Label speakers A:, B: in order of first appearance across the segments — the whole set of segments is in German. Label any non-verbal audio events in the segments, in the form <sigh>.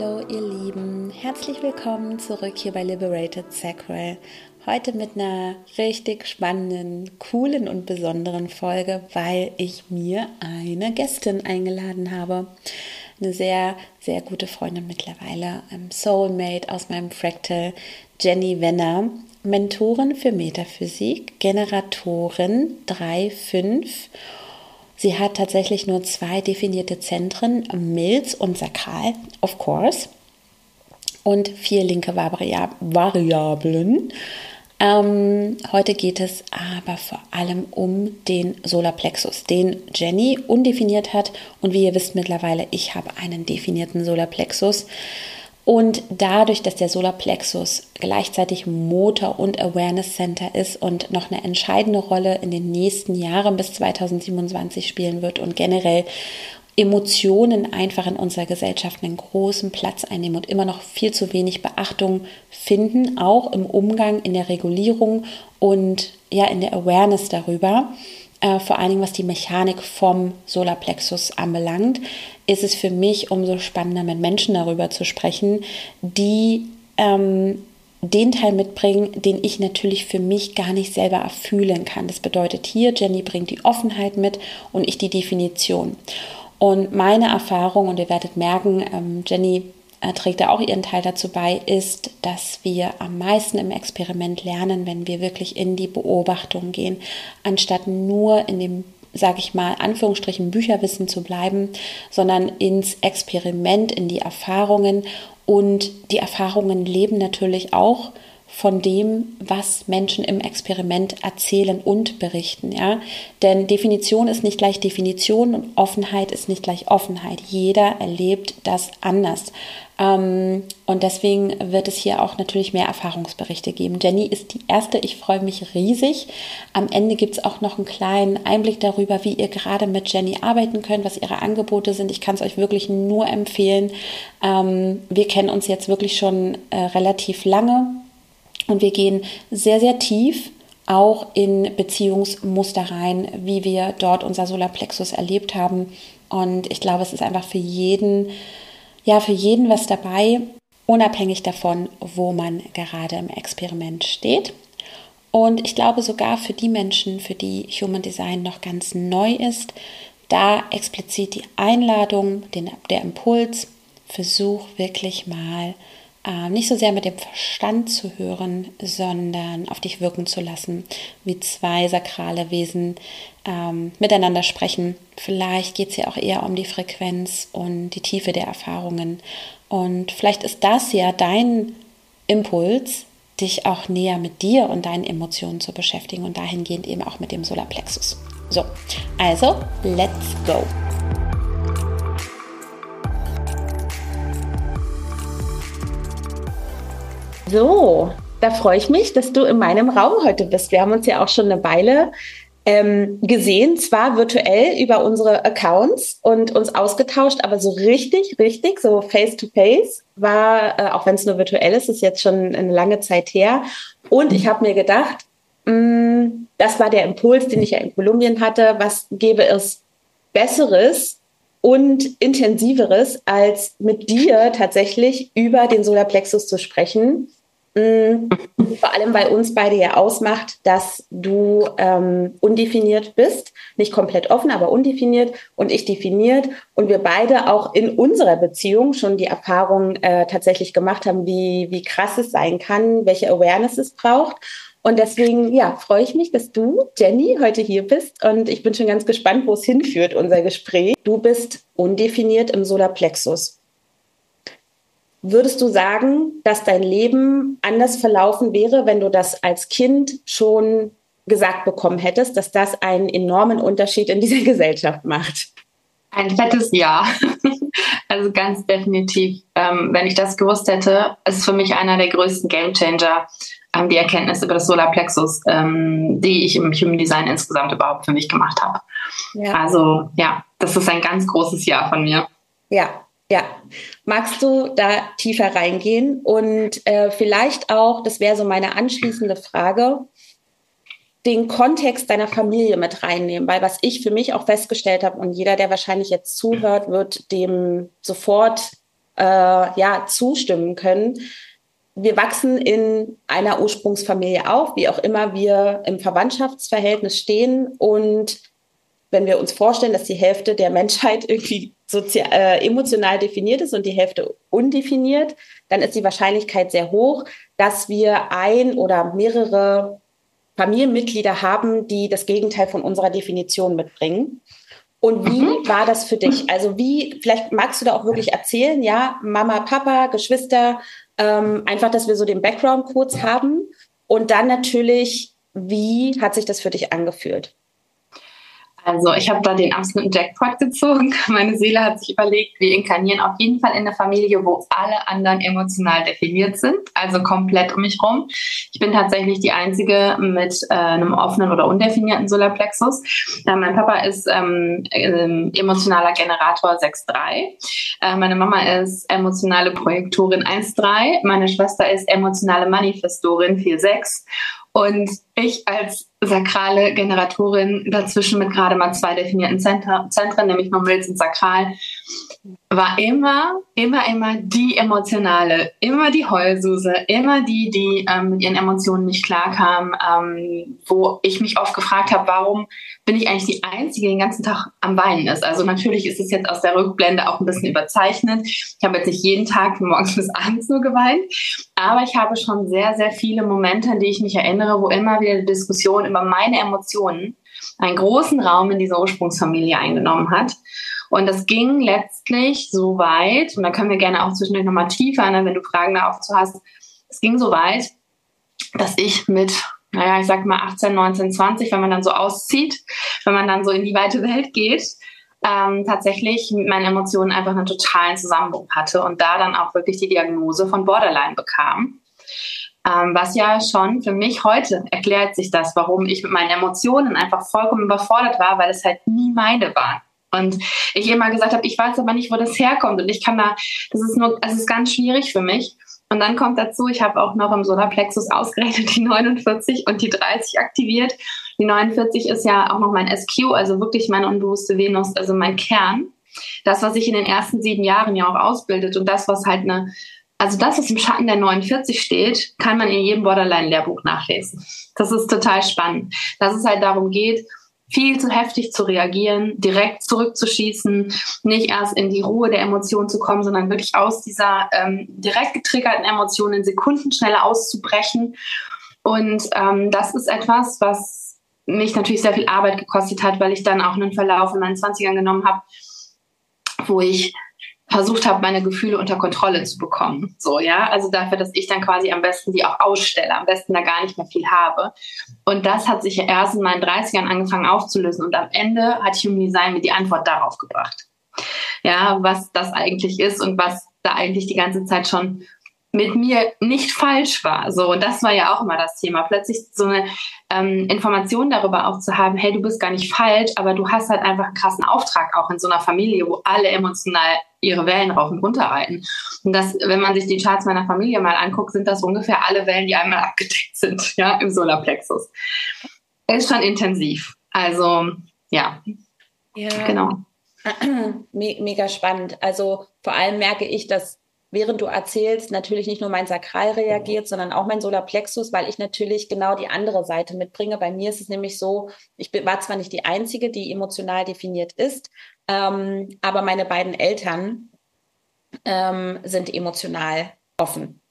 A: Hallo ihr Lieben, herzlich willkommen zurück hier bei Liberated Sacral. Heute mit einer richtig spannenden, coolen und besonderen Folge, weil ich mir eine Gästin eingeladen habe. Eine sehr, sehr gute Freundin mittlerweile, Soulmate aus meinem Fractal, Jenny Wenner, Mentorin für Metaphysik, Generatorin 3.5 Sie hat tatsächlich nur zwei definierte Zentren, Milz und Sakral, of course, und vier linke Variablen. Ähm, heute geht es aber vor allem um den Solarplexus, den Jenny undefiniert hat. Und wie ihr wisst mittlerweile, ich habe einen definierten Solarplexus. Und dadurch, dass der Solarplexus gleichzeitig Motor und Awareness Center ist und noch eine entscheidende Rolle in den nächsten Jahren bis 2027 spielen wird und generell Emotionen einfach in unserer Gesellschaft einen großen Platz einnehmen und immer noch viel zu wenig Beachtung finden, auch im Umgang, in der Regulierung und ja in der Awareness darüber, äh, vor allen Dingen was die Mechanik vom Solarplexus anbelangt, ist es für mich umso spannender, mit Menschen darüber zu sprechen, die ähm, den Teil mitbringen, den ich natürlich für mich gar nicht selber erfühlen kann. Das bedeutet hier, Jenny bringt die Offenheit mit und ich die Definition. Und meine Erfahrung, und ihr werdet merken, ähm, Jenny äh, trägt da auch ihren Teil dazu bei, ist, dass wir am meisten im Experiment lernen, wenn wir wirklich in die Beobachtung gehen, anstatt nur in dem sage ich mal, Anführungsstrichen Bücherwissen zu bleiben, sondern ins Experiment, in die Erfahrungen. Und die Erfahrungen leben natürlich auch von dem, was Menschen im Experiment erzählen und berichten. Ja? Denn Definition ist nicht gleich Definition und Offenheit ist nicht gleich Offenheit. Jeder erlebt das anders. Ähm, und deswegen wird es hier auch natürlich mehr Erfahrungsberichte geben. Jenny ist die erste. Ich freue mich riesig. Am Ende gibt es auch noch einen kleinen Einblick darüber, wie ihr gerade mit Jenny arbeiten könnt, was ihre Angebote sind. Ich kann es euch wirklich nur empfehlen. Ähm, wir kennen uns jetzt wirklich schon äh, relativ lange und wir gehen sehr, sehr tief auch in Beziehungsmuster rein, wie wir dort unser Solarplexus erlebt haben. Und ich glaube, es ist einfach für jeden ja für jeden was dabei, unabhängig davon, wo man gerade im Experiment steht. Und ich glaube sogar für die Menschen, für die Human Design noch ganz neu ist, da explizit die Einladung, den, der Impuls, versuch wirklich mal äh, nicht so sehr mit dem Verstand zu hören, sondern auf dich wirken zu lassen, wie zwei sakrale Wesen ähm, miteinander sprechen. Vielleicht geht es ja auch eher um die Frequenz und die Tiefe der Erfahrungen. Und vielleicht ist das ja dein Impuls, dich auch näher mit dir und deinen Emotionen zu beschäftigen und dahingehend eben auch mit dem Solarplexus. So, also, let's go! So, da freue ich mich, dass du in meinem Raum heute bist. Wir haben uns ja auch schon eine Weile ähm, gesehen, zwar virtuell über unsere Accounts und uns ausgetauscht, aber so richtig, richtig, so face-to-face war, äh, auch wenn es nur virtuell ist, ist jetzt schon eine lange Zeit her. Und ich habe mir gedacht, mh, mm, das war der Impuls, den ich ja in Kolumbien hatte. Was gäbe es Besseres und intensiveres, als mit dir tatsächlich über den Solarplexus zu sprechen? Vor allem, weil uns beide ja ausmacht, dass du ähm, undefiniert bist, nicht komplett offen, aber undefiniert und ich definiert und wir beide auch in unserer Beziehung schon die Erfahrung äh, tatsächlich gemacht haben, wie, wie krass es sein kann, welche Awareness es braucht. Und deswegen, ja, freue ich mich, dass du, Jenny, heute hier bist. Und ich bin schon ganz gespannt, wo es hinführt, unser Gespräch. Du bist undefiniert im Solarplexus. Würdest du sagen, dass dein Leben anders verlaufen wäre, wenn du das als Kind schon gesagt bekommen hättest, dass das einen enormen Unterschied in dieser <laughs> Gesellschaft macht?
B: Ein fettes Ja. <laughs> Also ganz definitiv. Ähm, wenn ich das gewusst hätte, ist für mich einer der größten Gamechanger, ähm, die Erkenntnis über das Solarplexus, ähm, die ich im Human Design insgesamt überhaupt für mich gemacht habe. Ja. Also ja, das ist ein ganz großes Ja von mir.
A: Ja, ja, magst du da tiefer reingehen? Und äh, vielleicht auch, das wäre so meine anschließende Frage, den Kontext deiner Familie mit reinnehmen, weil was ich für mich auch festgestellt habe und jeder, der wahrscheinlich jetzt zuhört, wird dem sofort äh, ja zustimmen können. Wir wachsen in einer Ursprungsfamilie auf, wie auch immer wir im Verwandtschaftsverhältnis stehen. Und wenn wir uns vorstellen, dass die Hälfte der Menschheit irgendwie sozial, äh, emotional definiert ist und die Hälfte undefiniert, dann ist die Wahrscheinlichkeit sehr hoch, dass wir ein oder mehrere Familienmitglieder haben, die das Gegenteil von unserer Definition mitbringen. Und wie mhm. war das für dich? Also wie, vielleicht magst du da auch wirklich erzählen, ja, Mama, Papa, Geschwister, ähm, einfach, dass wir so den Background kurz haben. Und dann natürlich, wie hat sich das für dich angefühlt?
B: Also ich habe da den absoluten Jackpot gezogen. <laughs> Meine Seele hat sich überlegt, wir inkarnieren auf jeden Fall in eine Familie, wo alle anderen emotional definiert sind, also komplett um mich rum. Ich bin tatsächlich die Einzige mit äh, einem offenen oder undefinierten Solarplexus. Äh, mein Papa ist ähm, äh, emotionaler Generator 6.3. Äh, meine Mama ist emotionale Projektorin 1.3. Meine Schwester ist emotionale Manifestorin 4.6. Und ich als sakrale Generatorin dazwischen mit gerade mal zwei definierten Zentren, nämlich Milz und Sakral, war immer, immer, immer die emotionale, immer die Heulsuse, immer die, die ähm, mit ihren Emotionen nicht klarkam, ähm, wo ich mich oft gefragt habe, warum bin ich eigentlich die Einzige, die den ganzen Tag am Weinen ist. Also natürlich ist es jetzt aus der Rückblende auch ein bisschen überzeichnet. Ich habe jetzt nicht jeden Tag von morgens <laughs> bis abends nur geweint, aber ich habe schon sehr, sehr viele Momente, an die ich mich erinnere, wo immer wieder die Diskussion über meine Emotionen einen großen Raum in dieser Ursprungsfamilie eingenommen hat. Und das ging letztlich so weit, und da können wir gerne auch zwischendurch nochmal tiefer, ne, wenn du Fragen dazu hast, es ging so weit, dass ich mit, naja, ich sag mal 18, 19, 20, wenn man dann so auszieht, wenn man dann so in die weite Welt geht, ähm, tatsächlich mit meinen Emotionen einfach einen totalen Zusammenbruch hatte und da dann auch wirklich die Diagnose von Borderline bekam. Ähm, was ja schon für mich heute erklärt sich das, warum ich mit meinen Emotionen einfach vollkommen überfordert war, weil es halt nie meine waren. Und ich immer gesagt habe, ich weiß aber nicht, wo das herkommt. Und ich kann da, das ist nur, es ist ganz schwierig für mich. Und dann kommt dazu, ich habe auch noch im Solarplexus ausgerechnet die 49 und die 30 aktiviert. Die 49 ist ja auch noch mein SQ, also wirklich meine unbewusste Venus, also mein Kern. Das, was sich in den ersten sieben Jahren ja auch ausbildet und das, was halt eine, also das, was im Schatten der 49 steht, kann man in jedem Borderline-Lehrbuch nachlesen. Das ist total spannend. Dass es halt darum geht, viel zu heftig zu reagieren, direkt zurückzuschießen, nicht erst in die Ruhe der Emotionen zu kommen, sondern wirklich aus dieser ähm, direkt getriggerten Emotion in Sekunden schneller auszubrechen. Und ähm, das ist etwas, was mich natürlich sehr viel Arbeit gekostet hat, weil ich dann auch einen Verlauf in meinen 20ern genommen habe, wo ich versucht habe, meine Gefühle unter Kontrolle zu bekommen. So, ja, also dafür, dass ich dann quasi am besten die auch ausstelle, am besten da gar nicht mehr viel habe. Und das hat sich erst in meinen 30ern angefangen aufzulösen und am Ende hat Human Design mir die Antwort darauf gebracht. Ja, was das eigentlich ist und was da eigentlich die ganze Zeit schon mit mir nicht falsch war. So, und das war ja auch immer das Thema. Plötzlich so eine ähm, Information darüber auch zu haben, hey, du bist gar nicht falsch, aber du hast halt einfach einen krassen Auftrag auch in so einer Familie, wo alle emotional ihre Wellen rauf und runter reiten. Und das, wenn man sich die Charts meiner Familie mal anguckt, sind das ungefähr alle Wellen, die einmal <laughs> abgedeckt sind, ja, im Solarplexus. Ist schon intensiv. Also, ja.
A: Ja. Genau. <clears throat> Mega spannend. Also vor allem merke ich, dass während du erzählst, natürlich nicht nur mein Sakral reagiert, sondern auch mein Solarplexus, weil ich natürlich genau die andere Seite mitbringe. Bei mir ist es nämlich so, ich war zwar nicht die Einzige, die emotional definiert ist, ähm, aber meine beiden Eltern ähm, sind emotional offen,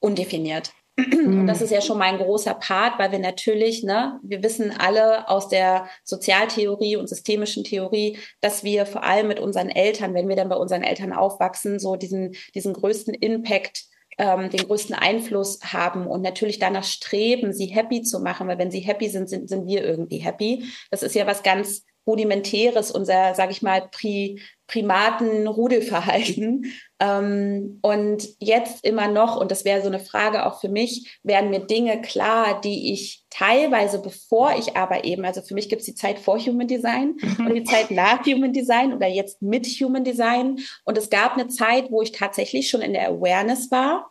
A: undefiniert. Und das ist ja schon mein großer Part, weil wir natürlich, ne, wir wissen alle aus der Sozialtheorie und systemischen Theorie, dass wir vor allem mit unseren Eltern, wenn wir dann bei unseren Eltern aufwachsen, so diesen, diesen größten Impact ähm, den größten Einfluss haben und natürlich danach streben, sie happy zu machen, weil wenn sie happy sind, sind, sind wir irgendwie happy. Das ist ja was ganz rudimentäres, unser, sage ich mal, Pri Primaten-Rudelverhalten. <laughs> Ähm, und jetzt immer noch, und das wäre so eine Frage auch für mich, werden mir Dinge klar, die ich teilweise, bevor ich aber eben, also für mich gibt es die Zeit vor Human Design mhm. und die Zeit nach Human Design oder jetzt mit Human Design. Und es gab eine Zeit, wo ich tatsächlich schon in der Awareness war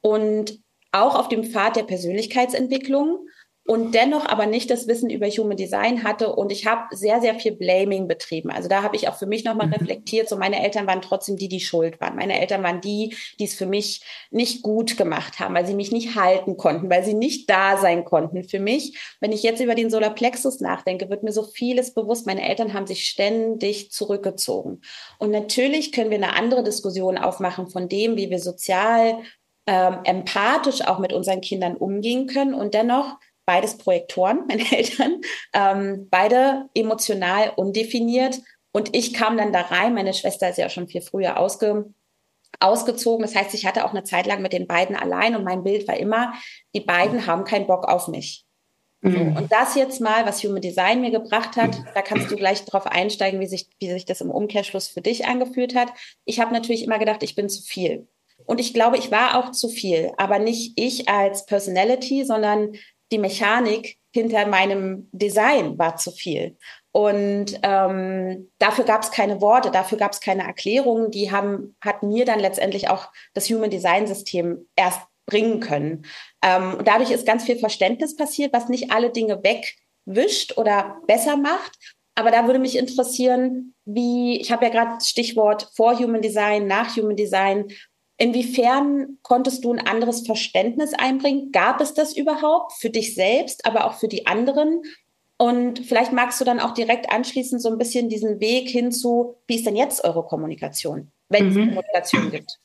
A: und auch auf dem Pfad der Persönlichkeitsentwicklung und dennoch aber nicht das Wissen über Human Design hatte und ich habe sehr, sehr viel Blaming betrieben. Also da habe ich auch für mich nochmal mhm. reflektiert, so meine Eltern waren trotzdem die, die schuld waren. Meine Eltern waren die, die es für mich nicht gut gemacht haben, weil sie mich nicht halten konnten, weil sie nicht da sein konnten für mich. Wenn ich jetzt über den Solarplexus nachdenke, wird mir so vieles bewusst. Meine Eltern haben sich ständig zurückgezogen. Und natürlich können wir eine andere Diskussion aufmachen von dem, wie wir sozial ähm, empathisch auch mit unseren Kindern umgehen können und dennoch beides Projektoren, meine <laughs> Eltern, ähm, beide emotional undefiniert. Und ich kam dann da rein. Meine Schwester ist ja schon viel früher ausge, ausgezogen. Das heißt, ich hatte auch eine Zeit lang mit den beiden allein und mein Bild war immer, die beiden haben keinen Bock auf mich. Mhm. Und das jetzt mal, was Human Design mir gebracht hat, da kannst du gleich drauf einsteigen, wie sich, wie sich das im Umkehrschluss für dich angefühlt hat. Ich habe natürlich immer gedacht, ich bin zu viel. Und ich glaube, ich war auch zu viel, aber nicht ich als Personality, sondern die Mechanik hinter meinem Design war zu viel. Und ähm, dafür gab es keine Worte, dafür gab es keine Erklärungen. Die haben, hat mir dann letztendlich auch das Human Design System erst bringen können. Ähm, und dadurch ist ganz viel Verständnis passiert, was nicht alle Dinge wegwischt oder besser macht. Aber da würde mich interessieren, wie, ich habe ja gerade Stichwort vor Human Design, nach Human Design, Inwiefern konntest du ein anderes Verständnis einbringen? Gab es das überhaupt für dich selbst, aber auch für die anderen? Und vielleicht magst du dann auch direkt anschließend so ein bisschen diesen Weg hinzu, wie ist denn jetzt eure Kommunikation, wenn mhm. es Kommunikation gibt?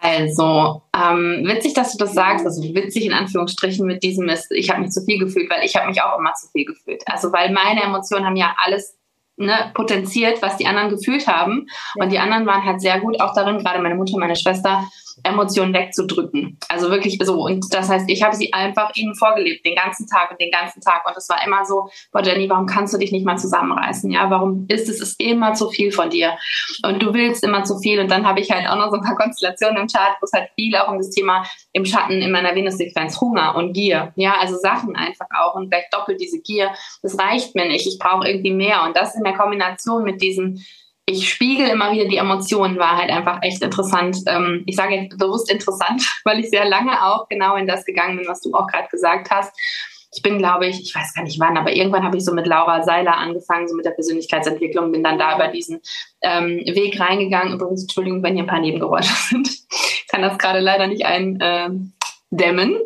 B: Also, ähm, witzig, dass du das sagst. Also witzig in Anführungsstrichen mit diesem ist, ich habe mich zu viel gefühlt, weil ich habe mich auch immer zu viel gefühlt. Also, weil meine Emotionen haben ja alles ne, potenziert, was die anderen gefühlt haben. Ja. Und die anderen waren halt sehr gut auch darin, gerade meine Mutter, meine Schwester, Emotionen wegzudrücken. Also wirklich so. Und das heißt, ich habe sie einfach ihnen vorgelebt, den ganzen Tag und den ganzen Tag. Und es war immer so, boah Jenny, warum kannst du dich nicht mal zusammenreißen? Ja, warum ist es ist immer zu viel von dir? Und du willst immer zu viel. Und dann habe ich halt auch noch so ein paar <laughs> Konstellationen im Chart, wo es halt viel auch um das Thema im Schatten in meiner Venus-Sequenz, Hunger und Gier. Ja, also Sachen einfach auch und vielleicht doppelt diese Gier. Das reicht mir nicht. Ich brauche irgendwie mehr. Und das in der Kombination mit diesen ich spiegel immer wieder die Emotionen, war halt einfach echt interessant. Ähm, ich sage jetzt bewusst interessant, <laughs> weil ich sehr lange auch genau in das gegangen bin, was du auch gerade gesagt hast. Ich bin, glaube ich, ich weiß gar nicht wann, aber irgendwann habe ich so mit Laura Seiler angefangen, so mit der Persönlichkeitsentwicklung, bin dann da über diesen ähm, Weg reingegangen. Übrigens, Entschuldigung, wenn hier ein paar Nebengeräusche <laughs> sind. Ich kann das gerade leider nicht eindämmen.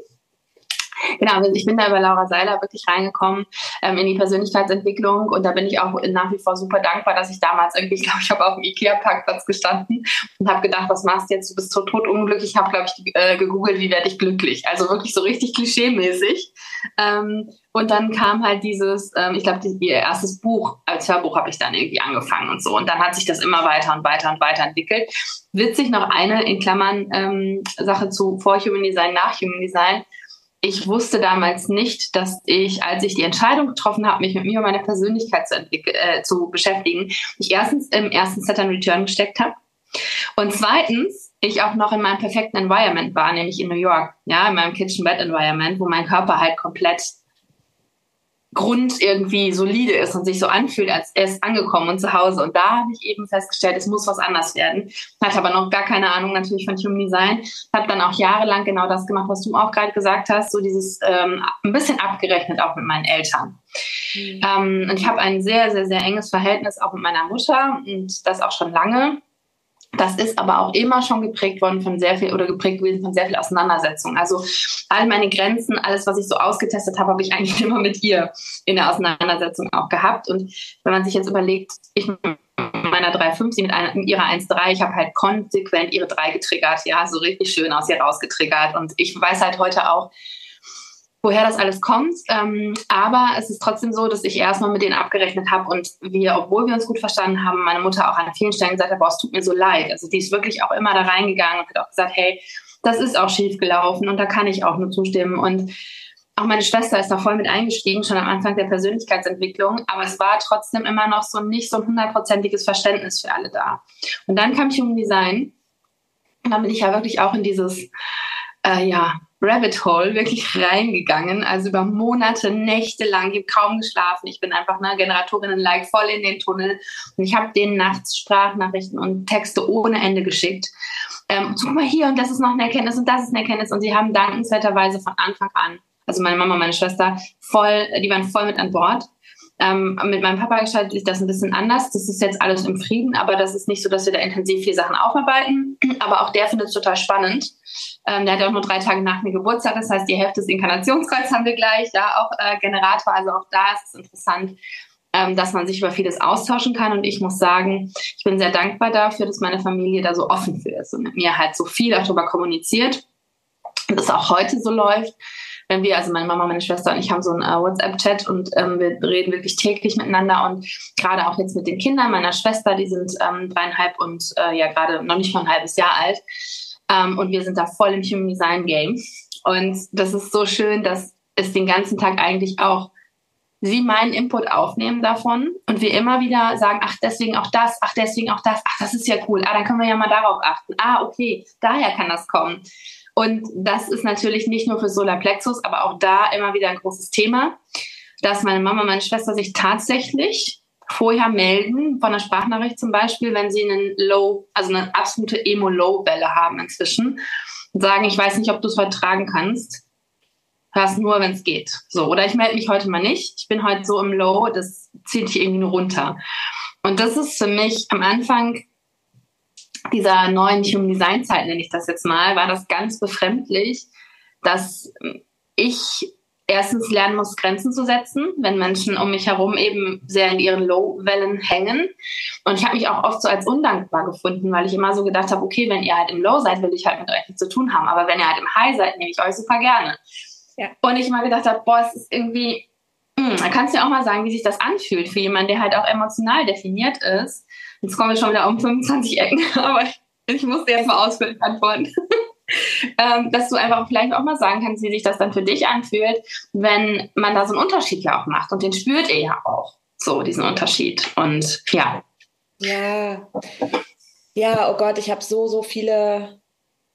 B: Genau, also ich bin da über Laura Seiler wirklich reingekommen ähm, in die Persönlichkeitsentwicklung und da bin ich auch nach wie vor super dankbar, dass ich damals irgendwie, <laughs> ich glaube, ich habe auf dem Ikea-Parkplatz gestanden und habe gedacht, was machst du jetzt? Du bist tot, tot unglücklich. Ich habe, glaube ich, äh, gegoogelt, wie werde ich glücklich? Also wirklich so richtig klischee-mäßig. Ähm, und dann kam halt dieses, ähm, ich glaube, ihr erstes Buch als Hörbuch habe ich dann irgendwie angefangen und so. Und dann hat sich das immer weiter und weiter und weiter entwickelt. Witzig noch eine in Klammern ähm, Sache zu vor Human Design, nach Human Design ich wusste damals nicht, dass ich, als ich die Entscheidung getroffen habe, mich mit mir und meiner Persönlichkeit zu, äh, zu beschäftigen, ich erstens im ersten Saturn Return gesteckt habe. Und zweitens ich auch noch in meinem perfekten Environment war, nämlich in New York, ja, in meinem Kitchen Bed Environment, wo mein Körper halt komplett Grund irgendwie solide ist und sich so anfühlt, als er ist angekommen und zu Hause. Und da habe ich eben festgestellt, es muss was anders werden. Hatte aber noch gar keine Ahnung natürlich von Human Design. Habe dann auch jahrelang genau das gemacht, was du auch gerade gesagt hast, so dieses ähm, ein bisschen abgerechnet auch mit meinen Eltern. Mhm. Ähm, und ich habe ein sehr, sehr, sehr enges Verhältnis auch mit meiner Mutter und das auch schon lange. Das ist aber auch immer schon geprägt worden von sehr viel oder geprägt gewesen von sehr viel Auseinandersetzung. Also all meine Grenzen, alles, was ich so ausgetestet habe, habe ich <laughs> eigentlich immer mit ihr in der Auseinandersetzung auch gehabt. Und wenn man sich jetzt überlegt, ich mit meiner 3,5, sie mit, einer, mit ihrer 1,3, ich habe halt konsequent ihre 3 getriggert, ja, so richtig schön aus ihr rausgetriggert. Und ich weiß halt heute auch, woher das alles kommt. Ähm, aber es ist trotzdem so, dass ich erstmal mit denen abgerechnet habe und wir, obwohl wir uns gut verstanden haben, meine Mutter auch an vielen Stellen gesagt hat, boah, es tut mir so leid. Also die ist wirklich auch immer da reingegangen und hat auch gesagt, hey, das ist auch schief gelaufen und da kann ich auch nur zustimmen. Und auch meine Schwester ist da voll mit eingestiegen, schon am Anfang der Persönlichkeitsentwicklung, aber es war trotzdem immer noch so nicht so ein hundertprozentiges Verständnis für alle da. Und dann kam um Design und dann bin ich ja wirklich auch in dieses, äh, ja, Rabbit Hole wirklich reingegangen, also über Monate, Nächte lang, ich habe kaum geschlafen. Ich bin einfach eine Generatorinnen-like voll in den Tunnel und ich habe denen nachts Sprachnachrichten und Texte ohne Ende geschickt. Ähm, guck mal hier und das ist noch eine Erkenntnis und das ist eine Erkenntnis und sie haben dankenswerterweise von Anfang an also meine Mama, meine Schwester, voll, die waren voll mit an Bord. Ähm, mit meinem Papa gestaltet sich das ein bisschen anders. Das ist jetzt alles im Frieden, aber das ist nicht so, dass wir da intensiv viel Sachen aufarbeiten. <clears throat> Aber auch der findet es total spannend. Ähm, der hat auch nur drei Tage nach mir Geburtstag, das heißt, die Hälfte des Inkarnationskreuz haben wir gleich, da auch äh, Generator. Also auch da ist es interessant, ähm, dass man sich über vieles austauschen kann. Und ich muss sagen, ich bin sehr dankbar dafür, dass meine Familie da so offen für ist und mit mir halt so viel darüber kommuniziert. Und das auch heute so läuft wenn wir, also meine Mama, meine Schwester und ich haben so einen äh, WhatsApp-Chat und ähm, wir reden wirklich täglich miteinander und gerade auch jetzt mit den Kindern meiner Schwester, die sind ähm, dreieinhalb und äh, ja gerade noch nicht mal ein halbes Jahr alt ähm, und wir sind da voll im Human Design Game und das ist so schön, dass es den ganzen Tag eigentlich auch sie meinen Input aufnehmen davon und wir immer wieder sagen, ach, deswegen auch das, ach, deswegen auch das, ach, das ist ja cool, ah, dann können wir ja mal darauf achten, ah, okay, daher kann das kommen. Und das ist natürlich nicht nur für Solarplexus, aber auch da immer wieder ein großes Thema, dass meine Mama, meine Schwester sich tatsächlich vorher melden, von der Sprachnachricht zum Beispiel, wenn sie einen Low, also eine absolute Emo-Low-Welle haben inzwischen und sagen, ich weiß nicht, ob du es heute tragen kannst. Hörst nur, wenn es geht. So, oder ich melde mich heute mal nicht. Ich bin heute so im Low, das zieht dich irgendwie nur runter. Und das ist für mich am Anfang dieser neuen Human Design Zeit, nenne ich das jetzt mal, war das ganz befremdlich, dass ich erstens lernen muss, Grenzen zu setzen, wenn Menschen um mich herum eben sehr in ihren Low-Wellen hängen. Und ich habe mich auch oft so als undankbar gefunden, weil ich immer so gedacht habe, okay, wenn ihr halt im Low seid, will ich halt mit euch nichts zu tun haben. Aber wenn ihr halt im High seid, nehme ich euch super gerne. Ja. Und ich immer gedacht habe, boah, es ist irgendwie, mh, hm, da kannst du ja auch mal sagen, wie sich das anfühlt für jemanden, der halt auch emotional definiert ist Jetzt kommen wir schon wieder um 25 Ecken, <laughs> aber ich musste jetzt mal ausführlich antworten. <laughs> ähm, dass du einfach vielleicht auch mal sagen kannst, wie sich das dann für dich anfühlt, wenn man da so einen Unterschied ja auch macht. Und den spürt ihr ja auch, so diesen Unterschied. Und ja.
A: Ja, ja, oh Gott, ich habe so, so viele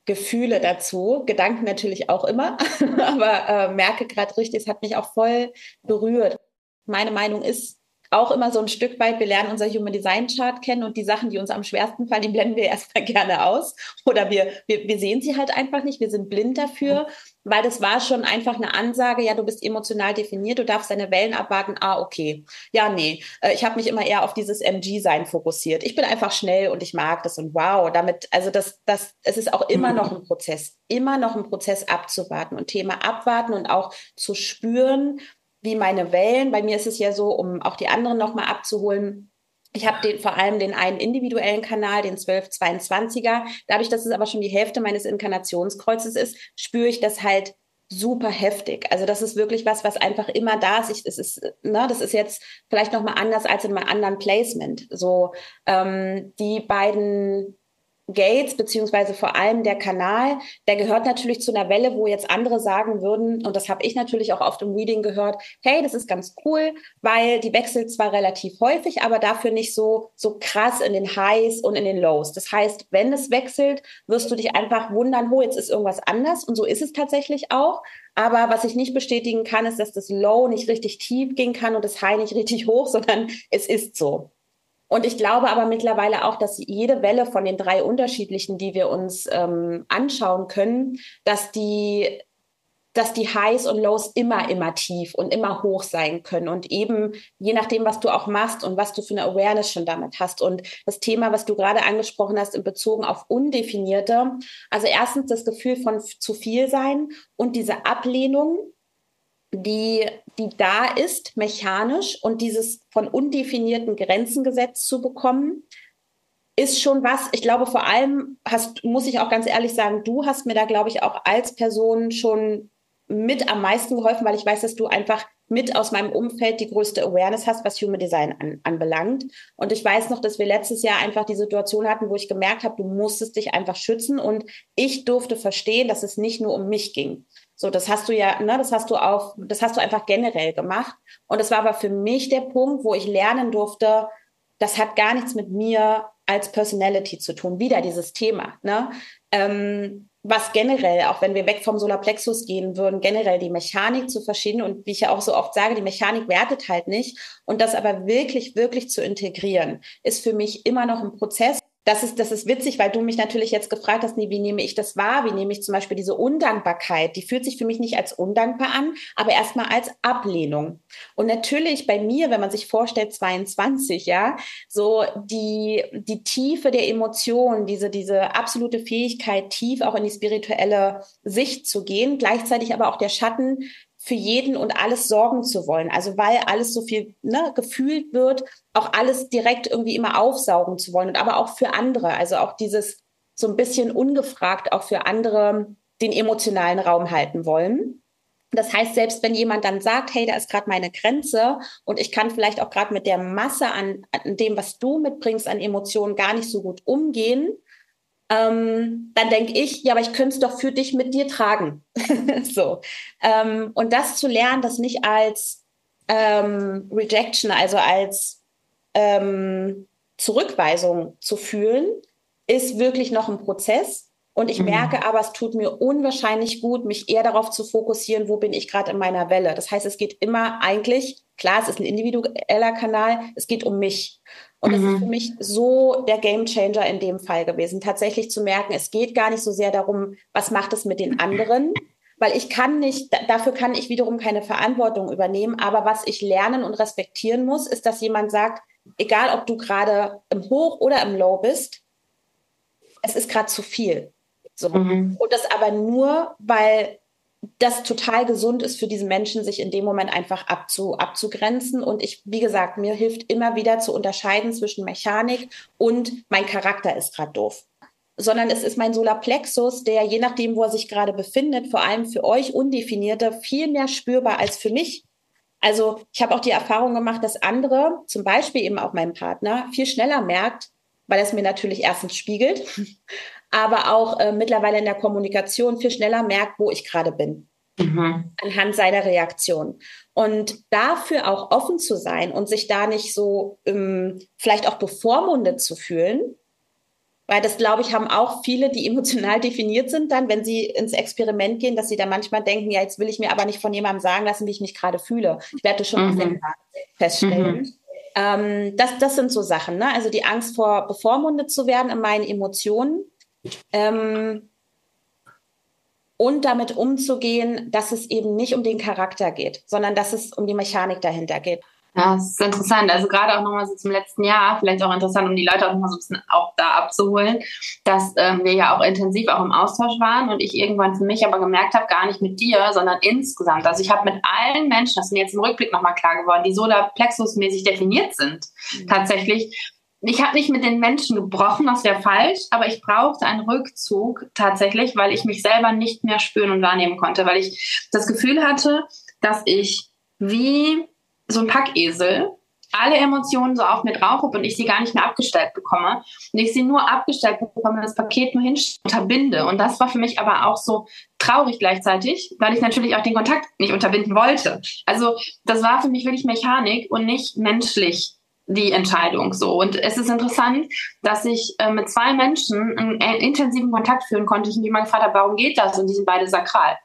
A: Gefühle dazu, Gedanken natürlich auch immer, <laughs> aber äh, merke gerade richtig, es hat mich auch voll berührt. Meine Meinung ist, auch immer so ein Stück weit, wir lernen unser Human Design Chart kennen und die Sachen, die uns am schwersten fallen, die blenden wir <laughs> erstmal gerne aus. Oder wir, wir, wir sehen sie halt einfach nicht, wir sind blind dafür, weil das war schon einfach eine Ansage, ja, du bist emotional definiert, du darfst deine Wellen abwarten, ah, okay. Ja, nee, äh, ich habe mich immer eher auf dieses MG-Sein fokussiert. Ich bin einfach schnell und ich mag das und wow, damit, also das, das, es ist auch immer noch ein Prozess, immer noch ein Prozess abzuwarten und Thema abwarten und auch zu spüren, wie meine Wellen. Bei mir ist es ja so, um auch die anderen nochmal abzuholen. Ich habe vor allem den einen individuellen Kanal, den 1222er. Dadurch, dass es aber schon die Hälfte meines Inkarnationskreuzes ist, spüre ich das halt super heftig. Also das ist wirklich was, was einfach immer da ist. Ich, es ist, ne, das ist jetzt vielleicht noch mal anders als in meinem anderen Placement. So ähm, die beiden Gates, beziehungsweise vor allem der Kanal, der gehört natürlich zu einer Welle, wo jetzt andere sagen würden, und das habe ich natürlich auch oft im Reading gehört, hey, das ist ganz cool, weil die wechselt zwar relativ häufig, aber dafür nicht so, so krass in den Highs und in den Lows. Das heißt, wenn es wechselt, wirst du dich einfach wundern, oh, jetzt ist irgendwas anders. Und so ist es tatsächlich auch. Aber was ich nicht bestätigen kann, ist, dass das Low nicht richtig tief gehen kann und das High nicht richtig hoch, sondern es ist so. Und ich glaube aber mittlerweile auch, dass jede Welle von den drei unterschiedlichen, die wir uns ähm, anschauen können, dass die dass die Highs und Lows immer, immer tief und immer hoch sein können. Und eben je nachdem, was du auch machst und was du für eine Awareness schon damit hast. Und das Thema, was du gerade angesprochen hast, in Bezug auf Undefinierte. Also erstens das Gefühl von zu viel sein und diese Ablehnung die, die da ist, mechanisch und dieses von undefinierten Grenzen gesetzt zu bekommen, ist schon was. Ich glaube, vor allem hast, muss ich auch ganz ehrlich sagen, du hast mir da, glaube ich, auch als Person schon mit am meisten geholfen, weil ich weiß, dass du einfach mit aus meinem Umfeld die größte Awareness hast, was Human Design an, anbelangt. Und ich weiß noch, dass wir letztes Jahr einfach die Situation hatten, wo ich gemerkt habe, du musstest dich einfach schützen. Und ich durfte verstehen, dass es nicht nur um mich ging. So, das hast du ja, ne, das hast du auch, das hast du einfach generell gemacht. Und das war aber für mich der Punkt, wo ich lernen durfte, das hat gar nichts mit mir als Personality zu tun. Wieder dieses Thema, ne? Ähm, was generell, auch wenn wir weg vom Solarplexus gehen würden, generell die Mechanik zu verschieden und wie ich ja auch so oft sage, die Mechanik wertet halt nicht. Und das aber wirklich, wirklich zu integrieren, ist für mich immer noch ein Prozess. Das ist, das ist witzig, weil du mich natürlich jetzt gefragt hast, wie nehme ich das wahr? Wie nehme ich zum Beispiel diese Undankbarkeit? Die fühlt sich für mich nicht als undankbar an, aber erstmal als Ablehnung. Und natürlich bei mir, wenn man sich vorstellt, 22, ja, so die, die Tiefe der Emotionen, diese, diese absolute Fähigkeit, tief auch in die spirituelle Sicht zu gehen, gleichzeitig aber auch der Schatten, für jeden und alles sorgen zu wollen. Also weil alles so viel ne, gefühlt wird, auch alles direkt irgendwie immer aufsaugen zu wollen und aber auch für andere. Also auch dieses so ein bisschen ungefragt auch für andere den emotionalen Raum halten wollen. Das heißt, selbst wenn jemand dann sagt, hey, da ist gerade meine Grenze und ich kann vielleicht auch gerade mit der Masse an, an dem, was du mitbringst an Emotionen, gar nicht so gut umgehen, ähm, dann denke ich, ja, aber ich könnte es doch für dich mit dir tragen. <laughs> so. Ähm, und das zu lernen, das nicht als ähm, Rejection, also als ähm, Zurückweisung zu fühlen, ist wirklich noch ein Prozess. Und ich mhm. merke aber, es tut mir unwahrscheinlich gut, mich eher darauf zu fokussieren, wo bin ich gerade in meiner Welle. Das heißt, es geht immer eigentlich, klar, es ist ein individueller Kanal, es geht um mich. Und mhm. das ist für mich so der Game Changer in dem Fall gewesen, tatsächlich zu merken, es geht gar nicht so sehr darum, was macht es mit den anderen, weil ich kann nicht, dafür kann ich wiederum keine Verantwortung übernehmen. Aber was ich lernen und respektieren muss, ist, dass jemand sagt, egal ob du gerade im Hoch oder im Low bist, es ist gerade zu viel. So. Mhm. Und das aber nur, weil das total gesund ist für diesen Menschen, sich in dem Moment einfach abzu, abzugrenzen. Und ich, wie gesagt, mir hilft immer wieder zu unterscheiden zwischen Mechanik und mein Charakter ist gerade doof. Sondern es ist mein Solarplexus, der je nachdem, wo er sich gerade befindet, vor allem für euch Undefinierte, viel mehr spürbar als für mich. Also ich habe auch die Erfahrung gemacht, dass andere, zum Beispiel eben auch mein Partner, viel schneller merkt, weil es mir natürlich erstens spiegelt, aber auch äh, mittlerweile in der Kommunikation viel schneller merkt, wo ich gerade bin. Mhm. Anhand seiner Reaktion. Und dafür auch offen zu sein und sich da nicht so ähm, vielleicht auch bevormundet zu fühlen, weil das, glaube ich, haben auch viele, die <laughs> emotional definiert sind, dann, wenn sie ins Experiment gehen, dass sie dann manchmal denken, ja, jetzt will ich mir aber nicht von jemandem sagen lassen, wie ich mich gerade fühle. Ich werde das schon mhm. feststellen. Mhm. Ähm, das, das sind so Sachen, ne? Also die Angst vor bevormundet zu werden in meinen Emotionen ähm, und damit umzugehen, dass es eben nicht um den Charakter geht, sondern dass es um die Mechanik dahinter geht.
B: Ja, das ist interessant. Also gerade auch nochmal so zum letzten Jahr, vielleicht auch interessant, um die Leute auch nochmal so ein bisschen auch da abzuholen, dass ähm, wir ja auch intensiv auch im Austausch waren und ich irgendwann für mich aber gemerkt habe, gar nicht mit dir, sondern insgesamt. Also ich habe mit allen Menschen, das ist mir jetzt im Rückblick nochmal klar geworden, die Solarplexus-mäßig definiert sind, mhm. tatsächlich ich habe nicht mit den Menschen gebrochen, das wäre falsch, aber ich brauchte einen Rückzug tatsächlich, weil ich mich selber nicht mehr spüren und wahrnehmen konnte, weil ich das Gefühl hatte, dass ich wie so ein Packesel alle Emotionen so auf mir drauf habe und ich sie gar nicht mehr abgestellt bekomme. Und ich sie nur abgestellt bekomme, das Paket nur unterbinde. Und das war für mich aber auch so traurig gleichzeitig, weil ich natürlich auch den Kontakt nicht unterbinden wollte. Also das war für mich wirklich Mechanik und nicht menschlich die Entscheidung so. Und es ist interessant, dass ich äh, mit zwei Menschen einen, einen intensiven Kontakt führen konnte, ich mich mal habe, warum geht das? Und die sind beide sakral.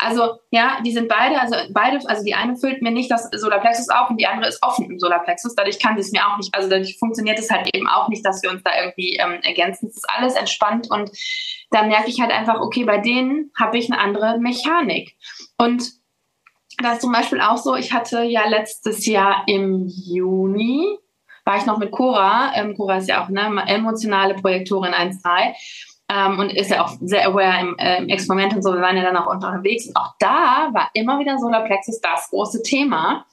B: Also ja, die sind beide, also beide, also die eine füllt mir nicht das Solarplexus auf und die andere ist offen im Solarplexus. Dadurch kann es mir auch nicht, also dadurch funktioniert es halt eben auch nicht, dass wir uns da irgendwie ähm, ergänzen. Es ist alles entspannt und da merke ich halt einfach, okay, bei denen habe ich eine andere Mechanik. Und das ist zum Beispiel auch so, ich hatte ja letztes Jahr im Juni, war ich noch mit Cora, ähm, Cora ist ja auch eine emotionale Projektorin 1.3 ähm, und ist ja auch sehr aware im, äh, im Experiment und so, wir waren ja dann auch unterwegs. Und auch da war immer wieder Solarplexus das große Thema.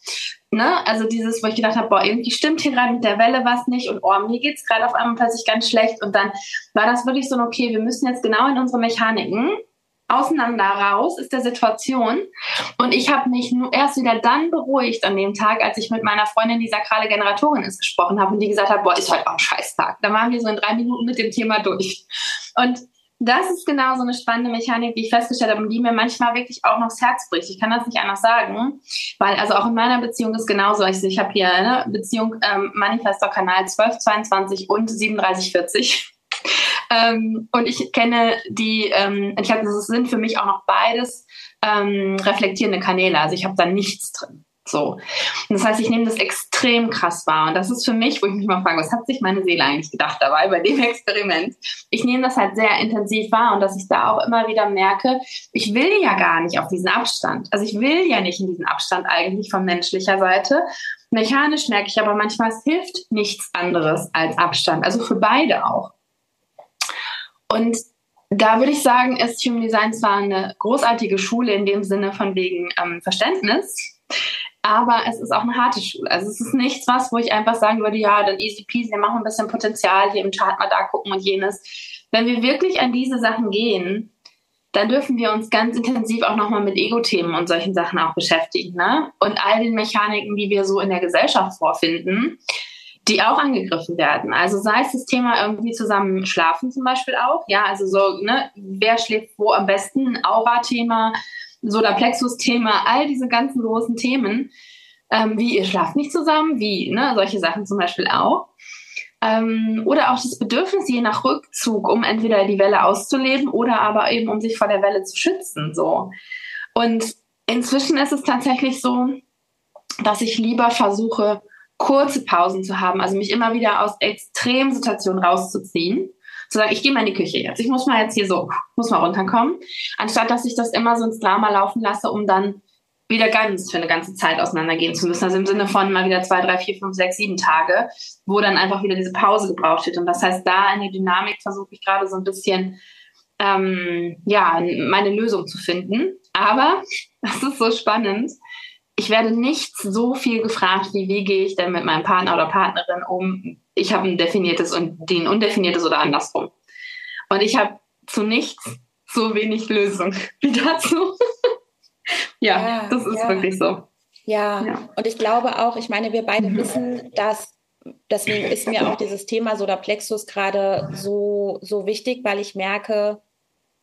B: Ne? Also dieses, wo ich gedacht habe, boah, irgendwie stimmt hier gerade mit der Welle was nicht. Und oh, mir geht's gerade auf einmal plötzlich ganz schlecht. Und dann war das wirklich so, okay, wir müssen jetzt genau in unsere Mechaniken auseinander raus ist der Situation. Und ich habe mich nur erst wieder dann beruhigt an dem Tag, als ich mit meiner Freundin, die sakrale Generatorin ist, gesprochen habe und die gesagt hat, boah, ist heute auch ein Scheißtag. Da waren wir so in drei Minuten mit dem Thema durch. Und das ist genau so eine spannende Mechanik, die ich festgestellt habe und die mir manchmal wirklich auch noch das Herz bricht. Ich kann das nicht anders sagen, weil also auch in meiner Beziehung ist genauso. Ich, ich habe hier eine Beziehung ähm, Manifestor Kanal 1222 und 3740. Ähm, und ich kenne die, ähm, ich habe, das sind für mich auch noch beides ähm, reflektierende Kanäle. Also ich habe da nichts drin. So. Und das heißt, ich nehme das extrem krass wahr. Und das ist für mich, wo ich mich mal frage, was hat sich meine Seele eigentlich gedacht dabei bei dem <laughs> Experiment? Ich nehme das halt sehr intensiv wahr und dass ich da auch immer wieder merke, ich will ja gar nicht auf diesen Abstand. Also ich will ja nicht in diesen Abstand eigentlich von menschlicher Seite. Mechanisch merke ich aber manchmal, es hilft nichts anderes als Abstand. Also für beide auch. Und da würde ich sagen, ist Human Design zwar eine großartige Schule in dem Sinne von wegen ähm, Verständnis, aber es ist auch eine harte Schule. Also es ist nichts was, wo ich einfach sagen würde, ja, dann easy peasy, wir machen ein bisschen Potenzial hier im Chart mal da gucken und jenes. Wenn wir wirklich an diese Sachen gehen, dann dürfen wir uns ganz intensiv auch nochmal mit Ego-Themen und solchen Sachen auch beschäftigen. Ne? Und all den Mechaniken, die wir so in der Gesellschaft vorfinden, die auch angegriffen werden. Also sei es das Thema irgendwie zusammen schlafen zum Beispiel auch. Ja, also so, ne, wer schläft wo am besten? Aura-Thema, Solarplexus-Thema, all diese ganzen großen Themen, ähm, wie ihr schlaft nicht zusammen, wie, ne, solche Sachen zum Beispiel auch. Ähm, oder auch das Bedürfnis je nach Rückzug, um entweder die Welle auszuleben oder aber eben um sich vor der Welle zu schützen, so. Und inzwischen ist es tatsächlich so, dass ich lieber versuche, kurze Pausen zu haben, also mich immer wieder aus Extremsituationen rauszuziehen zu sagen, ich gehe mal in die Küche jetzt. Ich muss mal jetzt hier so, muss mal runterkommen. Anstatt dass ich das immer so ins Drama laufen lasse, um dann wieder ganz für eine ganze Zeit auseinandergehen zu müssen. Also im Sinne von mal wieder zwei, drei, vier, fünf, sechs, sieben Tage, wo dann einfach wieder diese Pause gebraucht wird. Und das heißt, da in der Dynamik versuche ich gerade so ein bisschen ähm, ja, meine Lösung zu finden. Aber <laughs> das ist so spannend. Ich werde nicht so viel gefragt, wie wie gehe ich denn mit meinem Partner oder Partnerin um, ich habe ein definiertes und die ein undefiniertes oder andersrum. Und ich habe zu nichts so wenig Lösung <laughs> wie dazu. <laughs> ja, ja, das ist ja. wirklich so.
A: Ja. ja. und ich glaube auch, ich meine, wir beide mhm. wissen, dass deswegen ist mir auch dieses Thema Solarplexus gerade so, so wichtig, weil ich merke,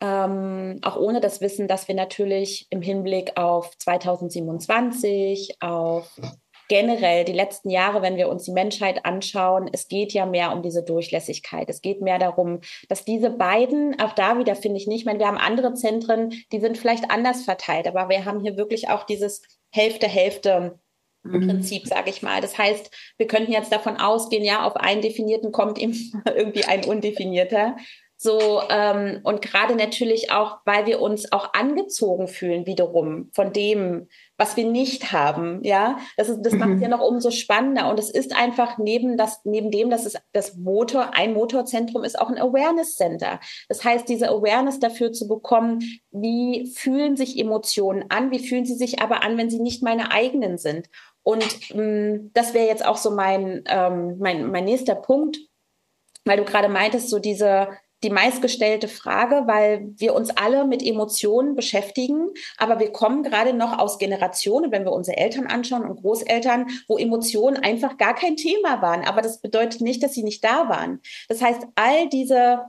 A: ähm, auch ohne das Wissen, dass wir natürlich im Hinblick auf 2027, auf generell die letzten Jahre, wenn wir uns die Menschheit anschauen, es geht ja mehr um diese Durchlässigkeit. Es geht mehr darum, dass diese beiden, auch da wieder finde ich nicht, ich meine, wir haben andere Zentren, die sind vielleicht anders verteilt, aber wir haben hier wirklich auch dieses Hälfte-Hälfte. Mhm. Prinzip, sage ich mal. Das heißt, wir könnten jetzt davon ausgehen, ja, auf einen Definierten kommt eben <laughs> irgendwie ein Undefinierter. So, ähm, und gerade natürlich auch, weil wir uns auch angezogen fühlen wiederum von dem, was wir nicht haben. Ja, das, ist, das mhm. macht es ja noch umso spannender. Und es ist einfach neben, das, neben dem, dass es das Motor, ein Motorzentrum ist, auch ein Awareness Center. Das heißt, diese Awareness dafür zu bekommen, wie fühlen sich Emotionen an, wie fühlen sie sich aber an, wenn sie nicht meine eigenen sind. Und ähm, das wäre jetzt auch so mein, ähm, mein, mein nächster Punkt, weil du gerade meintest, so diese, die meistgestellte Frage, weil wir uns alle mit Emotionen beschäftigen, aber wir kommen gerade noch aus Generationen, wenn wir unsere Eltern anschauen und Großeltern, wo Emotionen einfach gar kein Thema waren. Aber das bedeutet nicht, dass sie nicht da waren. Das heißt, all diese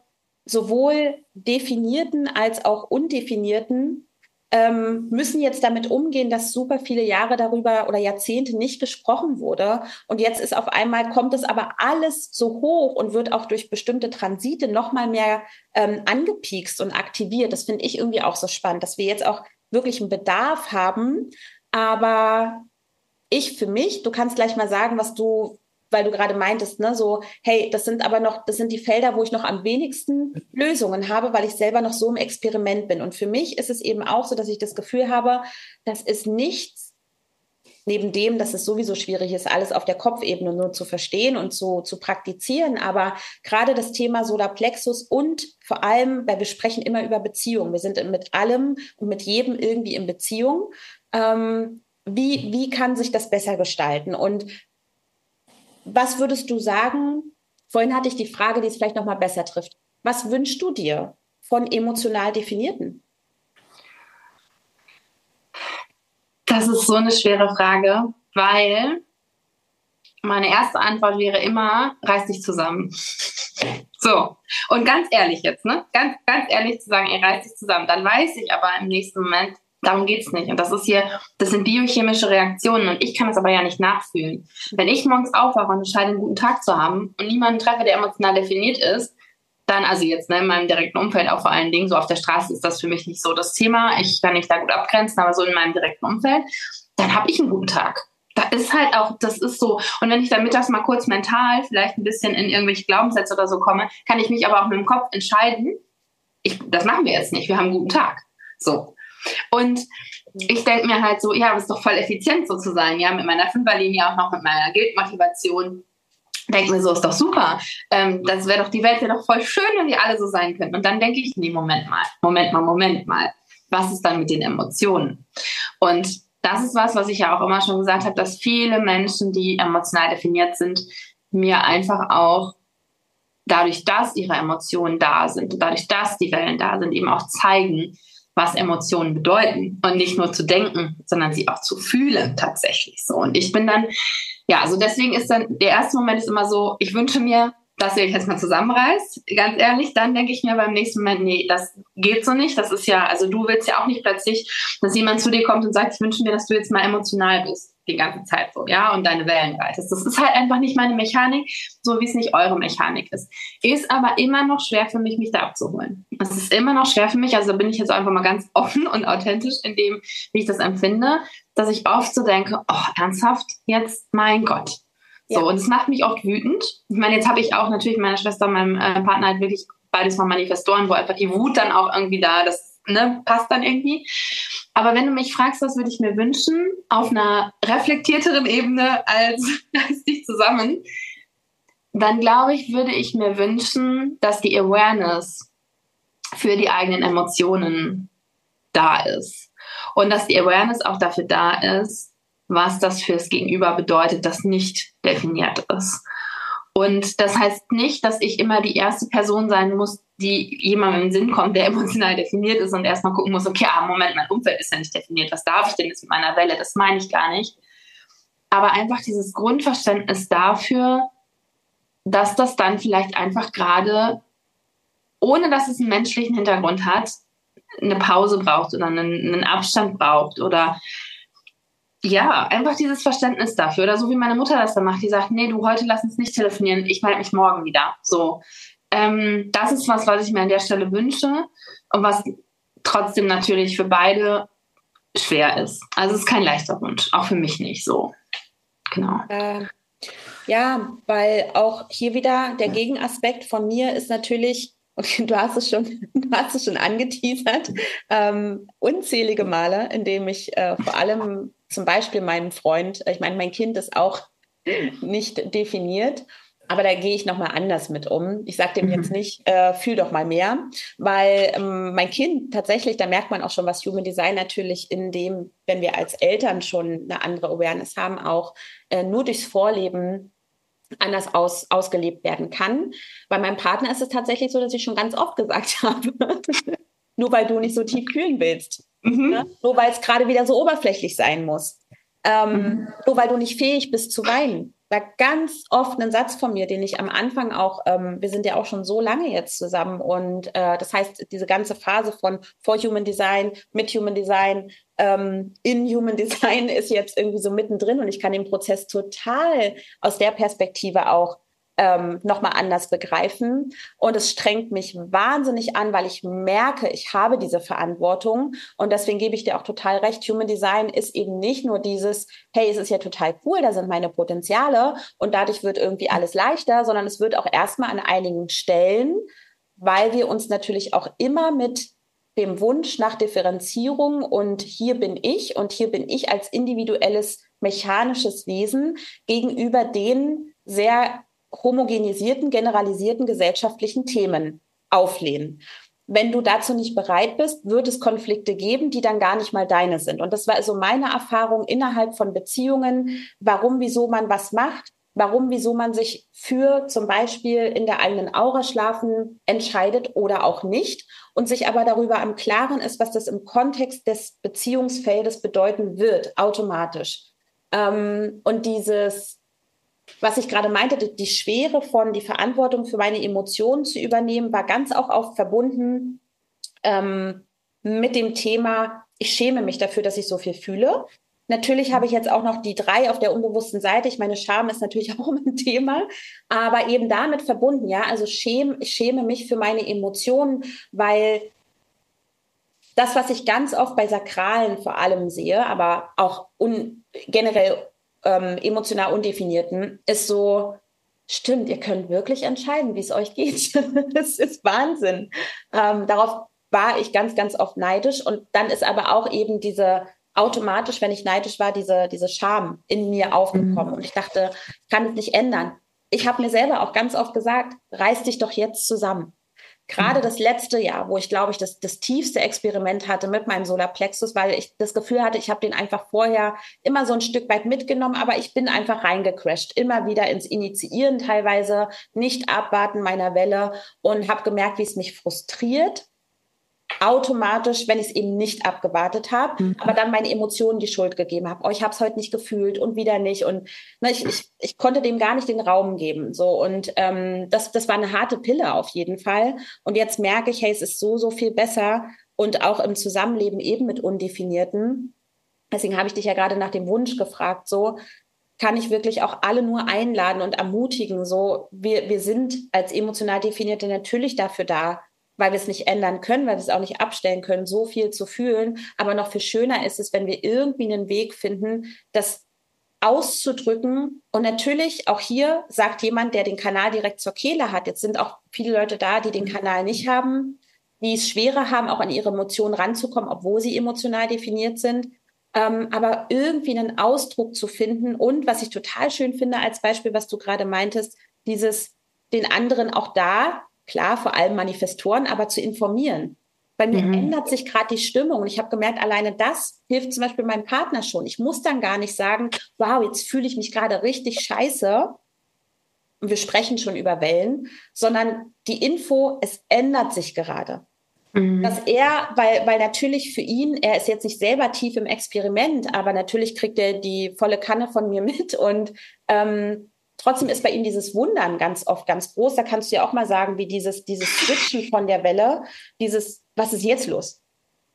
A: sowohl definierten als auch undefinierten ähm, müssen jetzt damit umgehen, dass super viele Jahre darüber oder Jahrzehnte nicht gesprochen wurde. Und jetzt ist auf einmal, kommt es aber alles so hoch und wird auch durch bestimmte Transite nochmal mehr ähm, angepiekst und aktiviert. Das finde ich irgendwie auch so spannend, dass wir jetzt auch wirklich einen Bedarf haben. Aber ich für mich, du kannst gleich mal sagen, was du weil du gerade meintest, ne, so, hey, das sind aber noch, das sind die Felder, wo ich noch am wenigsten Lösungen habe, weil ich selber noch so im Experiment bin. Und für mich ist es eben auch so, dass ich das Gefühl habe, das ist nichts, neben dem, dass es sowieso schwierig ist, alles auf der Kopfebene nur zu verstehen und zu, zu praktizieren. Aber gerade das Thema Solarplexus und vor allem, weil wir sprechen immer über Beziehungen. Wir sind mit allem und mit jedem irgendwie in Beziehung. Ähm, wie, wie kann sich das besser gestalten? Und was würdest du sagen? Vorhin hatte ich die Frage, die es vielleicht noch mal besser trifft. Was wünschst du dir von emotional Definierten?
B: Das ist so eine schwere Frage, weil meine erste Antwort wäre immer, reiß dich zusammen. So. Und ganz ehrlich jetzt, ne? Ganz, ganz ehrlich zu sagen, ey, reiß dich zusammen. Dann weiß ich aber im nächsten Moment, Darum geht's nicht. Und das ist hier, das sind biochemische Reaktionen und ich kann es aber ja nicht nachfühlen. Wenn ich morgens aufwache und entscheide, einen guten Tag zu haben und niemanden treffe, der emotional definiert ist, dann, also jetzt ne, in meinem direkten Umfeld auch vor allen Dingen, so auf der Straße ist das für mich nicht so das Thema. Ich kann mich da gut abgrenzen, aber so in meinem direkten Umfeld. dann habe ich einen guten Tag. Da ist halt auch, das ist so. Und wenn ich dann mittags mal kurz mental vielleicht ein bisschen in irgendwelche Glaubenssätze oder so komme, kann ich mich aber auch mit dem Kopf entscheiden, ich, das machen wir jetzt nicht, wir haben einen guten Tag. So. Und ich denke mir halt so, ja, es ist doch voll effizient so zu sein, ja, mit meiner Fünferlinie, auch noch mit meiner Geldmotivation. Denke mir so, ist doch super. Ähm, das wäre doch, die Welt wäre doch voll schön, wenn wir alle so sein könnten. Und dann denke ich, nee, Moment mal, Moment mal, Moment mal. Was ist dann mit den Emotionen? Und das ist was, was ich ja auch immer schon gesagt habe, dass viele Menschen, die emotional definiert sind, mir einfach auch dadurch, dass ihre Emotionen da sind und dadurch, dass die Wellen da sind, eben auch zeigen, was Emotionen bedeuten und nicht nur zu denken, sondern sie auch zu fühlen tatsächlich so. Und ich bin dann, ja, also deswegen ist dann, der erste Moment ist immer so, ich wünsche mir, dass ihr euch jetzt mal zusammenreißt, ganz ehrlich, dann denke ich mir beim nächsten Moment, nee, das geht so nicht. Das ist ja, also du willst ja auch nicht plötzlich, dass jemand zu dir kommt und sagt, ich wünsche mir, dass du jetzt mal emotional bist die ganze Zeit so, ja, und deine Wellen reitest. Das ist halt einfach nicht meine Mechanik, so wie es nicht eure Mechanik ist. Ist aber immer noch schwer für mich, mich da abzuholen. Es ist immer noch schwer für mich, also bin ich jetzt einfach mal ganz <laughs> offen und authentisch in dem, wie ich das empfinde, dass ich oft so denke, oh, ernsthaft, jetzt, mein Gott. So, ja. und es macht mich oft wütend. Ich meine, jetzt habe ich auch natürlich meiner Schwester und meinem äh, Partner halt wirklich beides mal Manifestoren, wo einfach die Wut dann auch irgendwie da, das ne, passt dann irgendwie. Aber wenn du mich fragst, was würde ich mir wünschen, auf einer reflektierteren Ebene als, <laughs> als dich zusammen, dann glaube ich, würde ich mir wünschen, dass die Awareness für die eigenen Emotionen da ist. Und dass die Awareness auch dafür da ist, was das fürs Gegenüber bedeutet, das nicht definiert ist. Und das heißt nicht, dass ich immer die erste Person sein muss, die jemandem in den Sinn kommt, der emotional definiert ist und erstmal gucken muss, okay, ah, Moment, mein Umfeld ist ja nicht definiert, was darf ich denn jetzt mit meiner Welle? Das meine ich gar nicht. Aber einfach dieses Grundverständnis dafür, dass das dann vielleicht einfach gerade, ohne dass es einen menschlichen Hintergrund hat, eine Pause braucht oder einen, einen Abstand braucht oder ja, einfach dieses Verständnis dafür. Oder so wie meine Mutter das dann macht, die sagt, nee, du, heute lass uns nicht telefonieren, ich melde mich morgen wieder. So. Ähm, das ist was, was ich mir an der Stelle wünsche und was trotzdem natürlich für beide schwer ist. Also es ist kein leichter Wunsch, auch für mich nicht so. Genau.
A: Äh, ja, weil auch hier wieder der Gegenaspekt von mir ist natürlich, und <laughs> du hast es schon, <laughs> du hast es schon angeteasert, ähm, unzählige Male, indem ich äh, vor allem zum Beispiel meinen Freund, ich meine, mein Kind ist auch nicht definiert. Aber da gehe ich nochmal anders mit um. Ich sage dem jetzt mhm. nicht, äh, fühl doch mal mehr, weil ähm, mein Kind tatsächlich, da merkt man auch schon, was Human Design natürlich in dem, wenn wir als Eltern schon eine andere Awareness haben, auch äh, nur durchs Vorleben anders aus, ausgelebt werden kann. Bei meinem Partner ist es tatsächlich so, dass ich schon ganz oft gesagt <laughs> habe, nur weil du nicht so tief kühlen willst. Mhm. Ne? Nur weil es gerade wieder so oberflächlich sein muss. Ähm, mhm. Nur weil du nicht fähig bist zu weinen. War ganz oft ein Satz von mir, den ich am Anfang auch, ähm, wir sind ja auch schon so lange jetzt zusammen und äh, das heißt, diese ganze Phase von vor Human Design, mit Human Design, ähm, in Human <laughs> Design ist jetzt irgendwie so mittendrin und ich kann den Prozess total aus der Perspektive auch ähm, nochmal anders begreifen. Und es strengt mich wahnsinnig an, weil ich merke, ich habe diese Verantwortung. Und deswegen gebe ich dir auch total recht. Human Design ist eben nicht nur dieses, hey, es ist ja total cool, da sind meine Potenziale und dadurch wird irgendwie alles leichter, sondern es wird auch erstmal an einigen Stellen, weil wir uns natürlich auch immer mit dem Wunsch nach Differenzierung und hier bin ich und hier bin ich als individuelles mechanisches Wesen gegenüber den sehr homogenisierten, generalisierten gesellschaftlichen Themen auflehnen. Wenn du dazu nicht bereit bist, wird es Konflikte geben, die dann gar nicht mal deine sind. Und das war also meine Erfahrung innerhalb von Beziehungen, warum, wieso man was macht, warum, wieso man sich für zum Beispiel in der eigenen Aura schlafen entscheidet oder auch nicht und sich aber darüber am Klaren ist, was das im Kontext des Beziehungsfeldes bedeuten wird, automatisch. Ähm, und dieses was ich gerade meinte, die Schwere von die Verantwortung für meine Emotionen zu übernehmen, war ganz auch auf verbunden ähm, mit dem Thema, ich schäme mich dafür, dass ich so viel fühle. Natürlich habe ich jetzt auch noch die drei auf der unbewussten Seite. Ich meine, Scham ist natürlich <laughs> auch ein Thema, aber eben damit verbunden, ja. Also schäme, ich schäme mich für meine Emotionen, weil das, was ich ganz oft bei Sakralen vor allem sehe, aber auch un generell ähm, emotional Undefinierten, ist so, stimmt, ihr könnt wirklich entscheiden, wie es euch geht. <laughs> das ist Wahnsinn. Ähm, darauf war ich ganz, ganz oft neidisch. Und dann ist aber auch eben diese automatisch, wenn ich neidisch war, diese, diese Scham in mir aufgekommen. Mhm. Und ich dachte, ich kann es nicht ändern. Ich habe mir selber auch ganz oft gesagt, reiß dich doch jetzt zusammen. Gerade mhm. das letzte Jahr, wo ich glaube ich das, das tiefste Experiment hatte mit meinem Solarplexus, weil ich das Gefühl hatte, ich habe den einfach vorher immer so ein Stück weit mitgenommen, aber ich bin einfach reingecrashed, immer wieder ins Initiieren teilweise, nicht abwarten meiner Welle und habe gemerkt, wie es mich frustriert automatisch, wenn ich es eben nicht abgewartet habe, mhm. aber dann meine Emotionen die Schuld gegeben habe. Oh, ich habe es heute nicht gefühlt und wieder nicht. Und ne, ich, ich, ich konnte dem gar nicht den Raum geben. So und ähm, das, das war eine harte Pille auf jeden Fall. Und jetzt merke ich, hey, es ist so, so viel besser und auch im Zusammenleben eben mit Undefinierten. Deswegen habe ich dich ja gerade nach dem Wunsch gefragt, so kann ich wirklich auch alle nur einladen und ermutigen. So, wir, wir sind als emotional Definierte natürlich dafür da, weil wir es nicht ändern können, weil wir es auch nicht abstellen können, so viel zu fühlen. Aber noch viel schöner ist es, wenn wir irgendwie einen Weg finden, das auszudrücken. Und natürlich auch hier sagt jemand, der den Kanal direkt zur Kehle hat. Jetzt sind auch viele Leute da, die den Kanal nicht haben, die es schwerer haben, auch an ihre Emotionen ranzukommen, obwohl sie emotional definiert sind. Ähm, aber irgendwie einen Ausdruck zu finden und was ich total schön finde als Beispiel, was du gerade meintest, dieses den anderen auch da klar, vor allem Manifestoren, aber zu informieren. Bei mir mhm. ändert sich gerade die Stimmung und ich habe gemerkt, alleine das hilft zum Beispiel meinem Partner schon. Ich muss dann gar nicht sagen, wow, jetzt fühle ich mich gerade richtig scheiße. Und wir sprechen schon über Wellen, sondern die Info, es ändert sich gerade. Mhm. Dass er, weil, weil natürlich für ihn, er ist jetzt nicht selber tief im Experiment, aber natürlich kriegt er die volle Kanne von mir <laughs> mit und ähm, Trotzdem ist bei ihm dieses Wundern ganz oft ganz groß. Da kannst du ja auch mal sagen, wie dieses, dieses Switchen von der Welle, dieses, was ist jetzt los?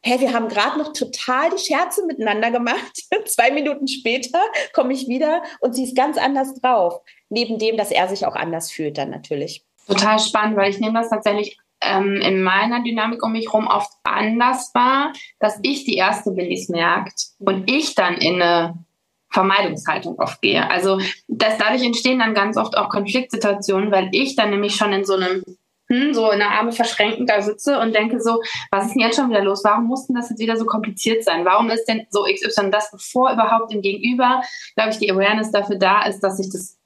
A: Hä, wir haben gerade noch total die Scherze miteinander gemacht. <laughs> Zwei Minuten später komme ich wieder und sie ist ganz anders drauf. Neben dem, dass er sich auch anders fühlt dann natürlich.
B: Total spannend, weil ich nehme das tatsächlich ähm, in meiner Dynamik um mich herum oft anders wahr, dass ich die erste Willis merkt und ich dann in eine Vermeidungshaltung oft gehe. Also dass dadurch entstehen dann ganz oft auch Konfliktsituationen, weil ich dann nämlich schon in so einem hm, so in der Arme verschränkend da sitze und denke so, was ist denn jetzt schon wieder los? Warum mussten das jetzt wieder so kompliziert sein? Warum ist denn so XY das, bevor überhaupt im Gegenüber, glaube ich, die Awareness dafür da ist, dass sich das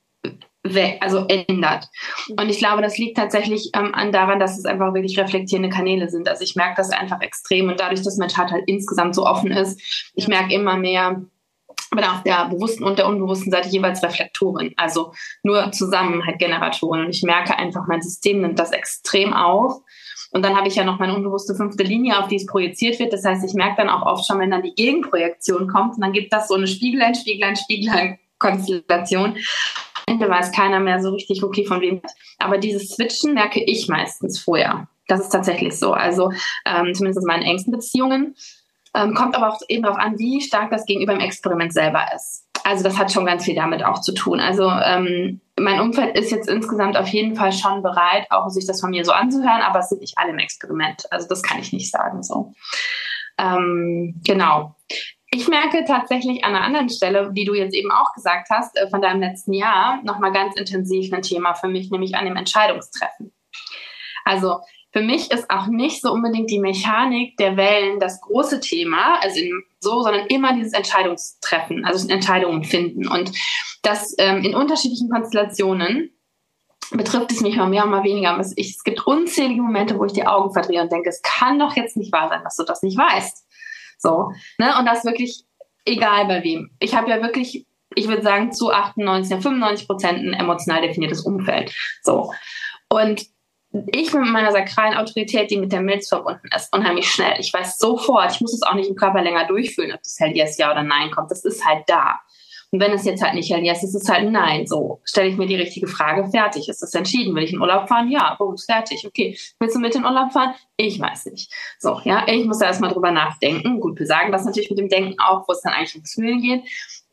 B: also ändert. Und ich glaube, das liegt tatsächlich ähm, an daran, dass es einfach wirklich reflektierende Kanäle sind. Also ich merke das einfach extrem und dadurch, dass mein Chart halt insgesamt so offen ist, ich merke immer mehr, bin auf der bewussten und der unbewussten Seite jeweils Reflektoren, also nur zusammen halt Generatoren. Und ich merke einfach, mein System nimmt das extrem auf. Und dann habe ich ja noch meine unbewusste fünfte Linie, auf die es projiziert wird. Das heißt, ich merke dann auch oft schon, wenn dann die Gegenprojektion kommt, und dann gibt das so eine Spiegelein, Spiegelein, Spiegelein-Konstellation. Am Ende weiß keiner mehr so richtig, okay, von wem. Aber dieses Switchen merke ich meistens vorher. Das ist tatsächlich so. Also ähm, zumindest in meinen engsten Beziehungen. Ähm, kommt aber auch eben darauf an, wie stark das gegenüber im Experiment selber ist. Also das hat schon ganz viel damit auch zu tun. Also ähm, mein Umfeld ist jetzt insgesamt auf jeden Fall schon bereit, auch sich das von mir so anzuhören, aber es sind nicht alle im Experiment. Also das kann ich nicht sagen so. Ähm, genau. Ich merke tatsächlich an einer anderen Stelle, die du jetzt eben auch gesagt hast, äh, von deinem letzten Jahr, nochmal ganz intensiv ein Thema für mich, nämlich an dem Entscheidungstreffen. Also für mich ist auch nicht so unbedingt die Mechanik der Wellen das große Thema, also so, sondern immer dieses Entscheidungstreffen, also Entscheidungen finden. Und das ähm, in unterschiedlichen Konstellationen betrifft es mich mal mehr und mal weniger. Es, ich, es gibt unzählige Momente, wo ich die Augen verdrehe und denke, es kann doch jetzt nicht wahr sein, dass du das nicht weißt. So, ne? Und das wirklich egal bei wem. Ich habe ja wirklich, ich würde sagen, zu 98, 95 Prozent ein emotional definiertes Umfeld. So. Und ich mit meiner sakralen Autorität, die mit der Milz verbunden ist, unheimlich schnell. Ich weiß sofort, ich muss es auch nicht im Körper länger durchfühlen, ob das Hell Yes, Ja oder Nein kommt. Das ist halt da. Und wenn es jetzt halt nicht Hell Yes ist, ist es halt Nein. So, stelle ich mir die richtige Frage, fertig. Ist das entschieden? Will ich in Urlaub fahren? Ja, gut, fertig. Okay. Willst du mit in Urlaub fahren? Ich weiß nicht. So, ja, ich muss da erstmal drüber nachdenken. Gut, wir sagen das natürlich mit dem Denken auch, wo es dann eigentlich ums Fühlen geht.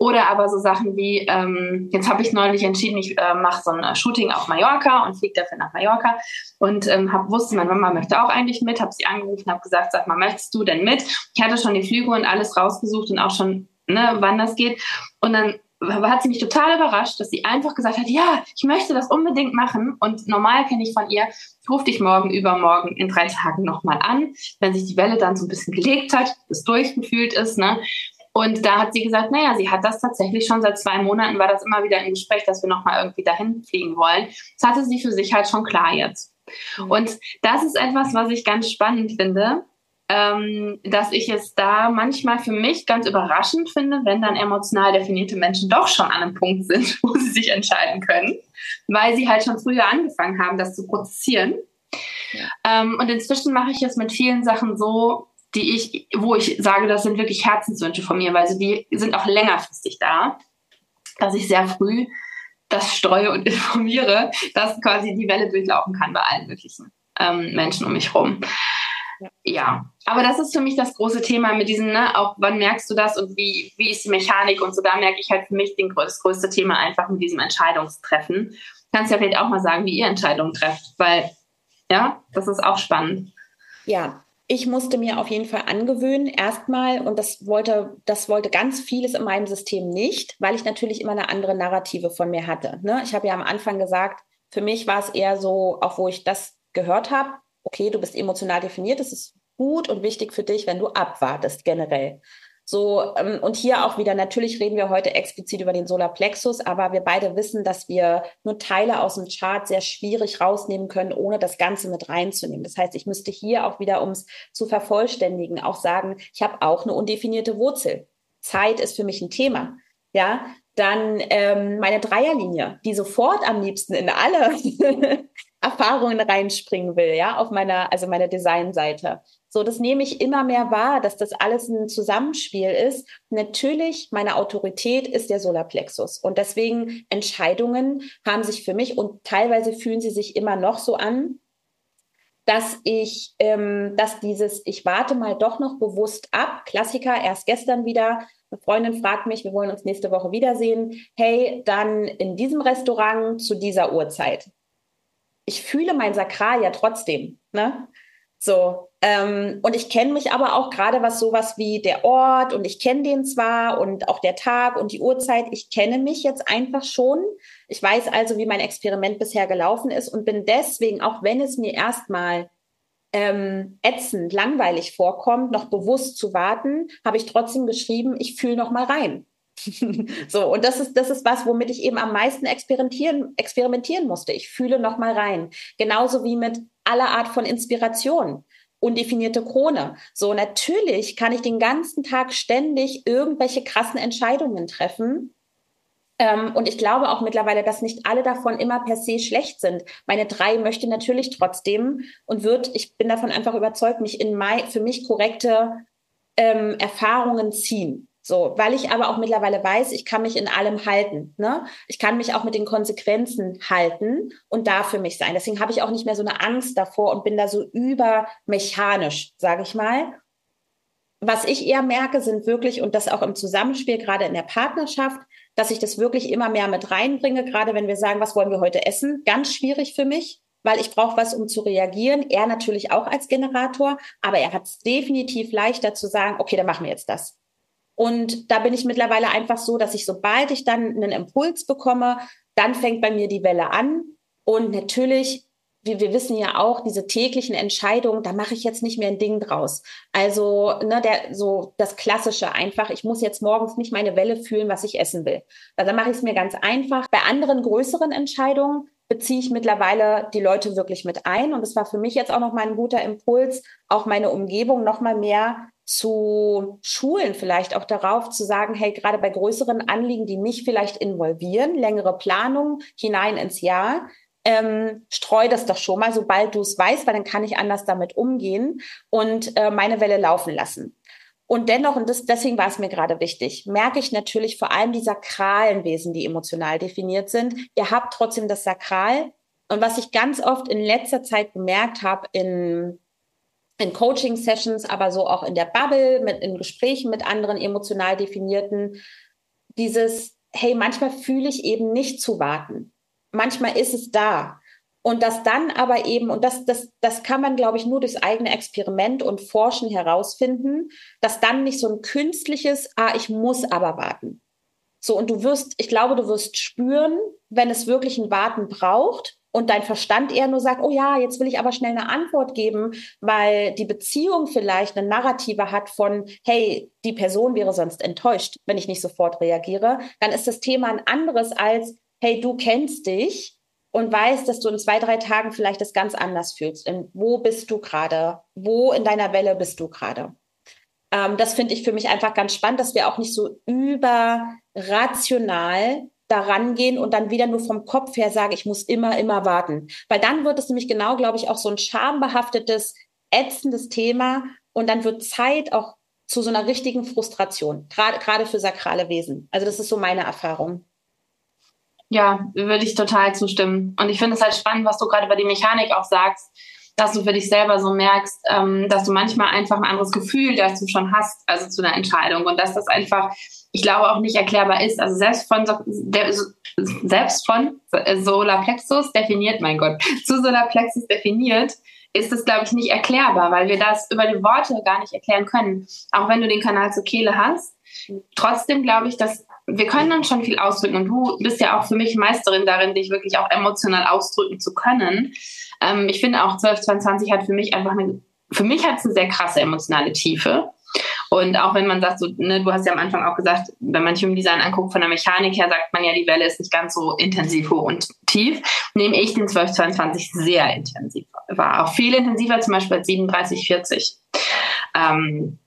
B: Oder aber so Sachen wie, ähm, jetzt habe ich neulich entschieden, ich äh, mache so ein äh, Shooting auf Mallorca und fliege dafür nach Mallorca und ähm, hab, wusste, meine Mama möchte auch eigentlich mit, habe sie angerufen, habe gesagt, sag mal, möchtest du denn mit? Ich hatte schon die Flüge und alles rausgesucht und auch schon, ne, wann das geht. Und dann hat sie mich total überrascht, dass sie einfach gesagt hat, ja, ich möchte das unbedingt machen. Und normal kenne ich von ihr, rufe dich morgen, übermorgen in drei Tagen nochmal an, wenn sich die Welle dann so ein bisschen gelegt hat, es durchgefühlt ist. Ne? Und da hat sie gesagt, naja, sie hat das tatsächlich schon seit zwei Monaten, war das immer wieder im Gespräch, dass wir nochmal irgendwie dahin fliegen wollen. Das hatte sie für sich halt schon klar jetzt. Mhm. Und das ist etwas, was ich ganz spannend finde, ähm, dass ich es da manchmal für mich ganz überraschend finde, wenn dann emotional definierte Menschen doch schon an einem Punkt sind, <laughs> wo sie sich entscheiden können, weil sie halt schon früher angefangen haben, das zu prozessieren. Ja. Ähm, und inzwischen mache ich es mit vielen Sachen so, die ich, wo ich sage, das sind wirklich Herzenswünsche von mir, weil sie die sind auch längerfristig da, dass ich sehr früh das streue und <laughs> informiere, dass quasi die Welle durchlaufen kann bei allen möglichen ähm, Menschen um mich herum. Ja. aber das ist für mich das große Thema mit diesem, ne, auch wann merkst du das und wie, wie ist die Mechanik und so, da merke ich halt für mich den, das größte Thema einfach mit diesem Entscheidungstreffen. Kannst ja vielleicht auch mal sagen, wie ihr Entscheidungen trefft, weil, ja, das ist auch spannend.
A: Ja, ich musste mir auf jeden Fall angewöhnen, erstmal, und das wollte, das wollte ganz vieles in meinem System nicht, weil ich natürlich immer eine andere Narrative von mir hatte. Ne? Ich habe ja am Anfang gesagt, für mich war es eher so, auch wo ich das gehört habe, okay, du bist emotional definiert, das ist gut und wichtig für dich, wenn du abwartest generell. So, ähm, und hier auch wieder, natürlich reden wir heute explizit über den Solarplexus, aber wir beide wissen, dass wir nur Teile aus dem Chart sehr schwierig rausnehmen können, ohne das Ganze mit reinzunehmen. Das heißt, ich müsste hier auch wieder, um es zu vervollständigen, auch sagen, ich habe auch eine undefinierte Wurzel. Zeit ist für mich ein Thema. Ja, dann ähm, meine Dreierlinie, die sofort am liebsten in alle <laughs> Erfahrungen reinspringen will, ja, auf meiner, also meiner Designseite. So, das nehme ich immer mehr wahr, dass das alles ein Zusammenspiel ist. Natürlich, meine Autorität ist der Solarplexus. Und deswegen Entscheidungen haben sich für mich und teilweise fühlen sie sich immer noch so an, dass ich, ähm, dass dieses, ich warte mal doch noch bewusst ab, Klassiker, erst gestern wieder, eine Freundin fragt mich, wir wollen uns nächste Woche wiedersehen. Hey, dann in diesem Restaurant zu dieser Uhrzeit ich fühle mein Sakral ja trotzdem. Ne? So, ähm, und ich kenne mich aber auch gerade was sowas wie der Ort und ich kenne den zwar und auch der Tag und die Uhrzeit, ich kenne mich jetzt einfach schon. Ich weiß also, wie mein Experiment bisher gelaufen ist und bin deswegen, auch wenn es mir erstmal ähm, ätzend, langweilig vorkommt, noch bewusst zu warten, habe ich trotzdem geschrieben, ich fühle noch mal rein. <laughs> so, und das ist, das ist was, womit ich eben am meisten experimentieren, experimentieren musste. Ich fühle noch mal rein. Genauso wie mit aller Art von Inspiration. Undefinierte Krone. So, natürlich kann ich den ganzen Tag ständig irgendwelche krassen Entscheidungen treffen. Ähm, und ich glaube auch mittlerweile, dass nicht alle davon immer per se schlecht sind. Meine drei möchte natürlich trotzdem und wird, ich bin davon einfach überzeugt, mich in my, für mich korrekte ähm, Erfahrungen ziehen. So, weil ich aber auch mittlerweile weiß, ich kann mich in allem halten. Ne? Ich kann mich auch mit den Konsequenzen halten und da für mich sein. Deswegen habe ich auch nicht mehr so eine Angst davor und bin da so übermechanisch, sage ich mal. Was ich eher merke, sind wirklich, und das auch im Zusammenspiel, gerade in der Partnerschaft, dass ich das wirklich immer mehr mit reinbringe, gerade wenn wir sagen, was wollen wir heute essen? Ganz schwierig für mich, weil ich brauche was, um zu reagieren. Er natürlich auch als Generator, aber er hat es definitiv leichter zu sagen, okay, dann machen wir jetzt das. Und da bin ich mittlerweile einfach so, dass ich, sobald ich dann einen Impuls bekomme, dann fängt bei mir die Welle an. Und natürlich, wir, wir wissen ja auch, diese täglichen Entscheidungen, da mache ich jetzt nicht mehr ein Ding draus. Also, ne, der, so das Klassische einfach, ich muss jetzt morgens nicht meine Welle fühlen, was ich essen will. Also, da mache ich es mir ganz einfach. Bei anderen größeren Entscheidungen beziehe ich mittlerweile die Leute wirklich mit ein. Und es war für mich jetzt auch noch mal ein guter Impuls, auch meine Umgebung noch mal mehr zu schulen, vielleicht auch darauf zu sagen, hey, gerade bei größeren Anliegen, die mich vielleicht involvieren, längere Planung hinein ins Jahr, ähm, streu das doch schon mal, sobald du es weißt, weil dann kann ich anders damit umgehen und äh, meine Welle laufen lassen. Und dennoch, und das, deswegen war es mir gerade wichtig, merke ich natürlich vor allem die sakralen Wesen, die emotional definiert sind. Ihr habt trotzdem das Sakral. Und was ich ganz oft in letzter Zeit bemerkt habe in in Coaching-Sessions, aber so auch in der Bubble, mit, in Gesprächen mit anderen emotional definierten, dieses, hey, manchmal fühle ich eben nicht zu warten. Manchmal ist es da. Und das dann aber eben, und das, das, das kann man, glaube ich, nur durchs eigene Experiment und Forschen herausfinden, dass dann nicht so ein künstliches, ah, ich muss aber warten. So, und du wirst, ich glaube, du wirst spüren, wenn es wirklich ein Warten braucht und dein Verstand eher nur sagt, oh ja, jetzt will ich aber schnell eine Antwort geben, weil die Beziehung vielleicht eine Narrative hat von, hey, die Person wäre sonst enttäuscht, wenn ich nicht sofort reagiere, dann ist das Thema ein anderes als, hey, du kennst dich und weißt, dass du in zwei, drei Tagen vielleicht das ganz anders fühlst. Und wo bist du gerade? Wo in deiner Welle bist du gerade? Ähm, das finde ich für mich einfach ganz spannend, dass wir auch nicht so überrational daran gehen und dann wieder nur vom Kopf her sagen, ich muss immer, immer warten. Weil dann wird es nämlich genau, glaube ich, auch so ein schambehaftetes, ätzendes Thema und dann wird Zeit auch zu so einer richtigen Frustration, gerade, gerade für sakrale Wesen. Also das ist so meine Erfahrung.
B: Ja, würde ich total zustimmen. Und ich finde es halt spannend, was du gerade über die Mechanik auch sagst, dass du für dich selber so merkst, ähm, dass du manchmal einfach ein anderes Gefühl dazu schon hast, also zu einer Entscheidung. Und dass das einfach, ich glaube, auch nicht erklärbar ist. Also selbst von, selbst von Solarplexus definiert, mein Gott, <laughs> zu Solarplexus definiert, ist das, glaube ich, nicht erklärbar, weil wir das über die Worte gar nicht erklären können. Auch wenn du den Kanal zur Kehle hast. Trotzdem glaube ich, dass wir können dann schon viel ausdrücken und du bist ja auch für mich Meisterin darin, dich wirklich auch emotional ausdrücken zu können. Ähm, ich finde auch 1222 hat für mich einfach eine, für mich hat es eine sehr krasse emotionale Tiefe. Und auch wenn man sagt, so, ne, du hast ja am Anfang auch gesagt, wenn man Human Design anguckt, von der Mechanik her sagt man ja, die Welle ist nicht ganz so intensiv hoch und tief, nehme ich den 1222 sehr intensiv war. Auch viel intensiver, zum Beispiel als 3740. Ähm,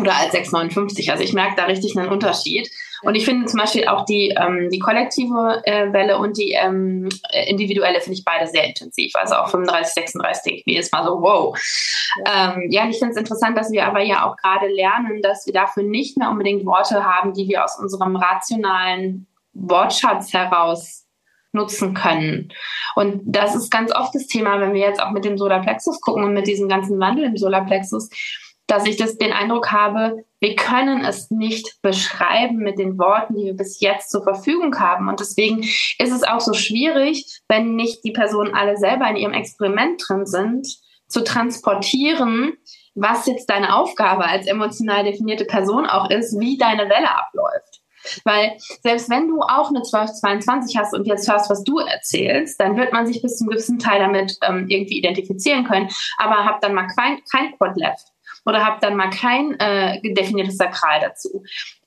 B: oder als 659. Also ich merke da richtig einen Unterschied. Und ich finde zum Beispiel auch die, ähm, die kollektive äh, Welle und die ähm, individuelle finde ich beide sehr intensiv. Also auch 35, 36 denke ich mir jetzt mal so, wow. Ja, ähm, ja ich finde es interessant, dass wir aber ja auch gerade lernen, dass wir dafür nicht mehr unbedingt Worte haben, die wir aus unserem rationalen Wortschatz heraus nutzen können. Und das ist ganz oft das Thema, wenn wir jetzt auch mit dem Solarplexus gucken und mit diesem ganzen Wandel im Solarplexus, dass ich das den Eindruck habe, wir können es nicht beschreiben mit den Worten, die wir bis jetzt zur Verfügung haben. Und deswegen ist es auch so schwierig, wenn nicht die Personen alle selber in ihrem Experiment drin sind, zu transportieren, was jetzt deine Aufgabe als emotional definierte Person auch ist, wie deine Welle abläuft. Weil selbst wenn du auch eine 1222 hast und jetzt hörst, was du erzählst, dann wird man sich bis zum gewissen Teil damit ähm, irgendwie identifizieren können. Aber hab dann mal kein, kein Quad left oder habe dann mal kein äh, definiertes Sakral dazu.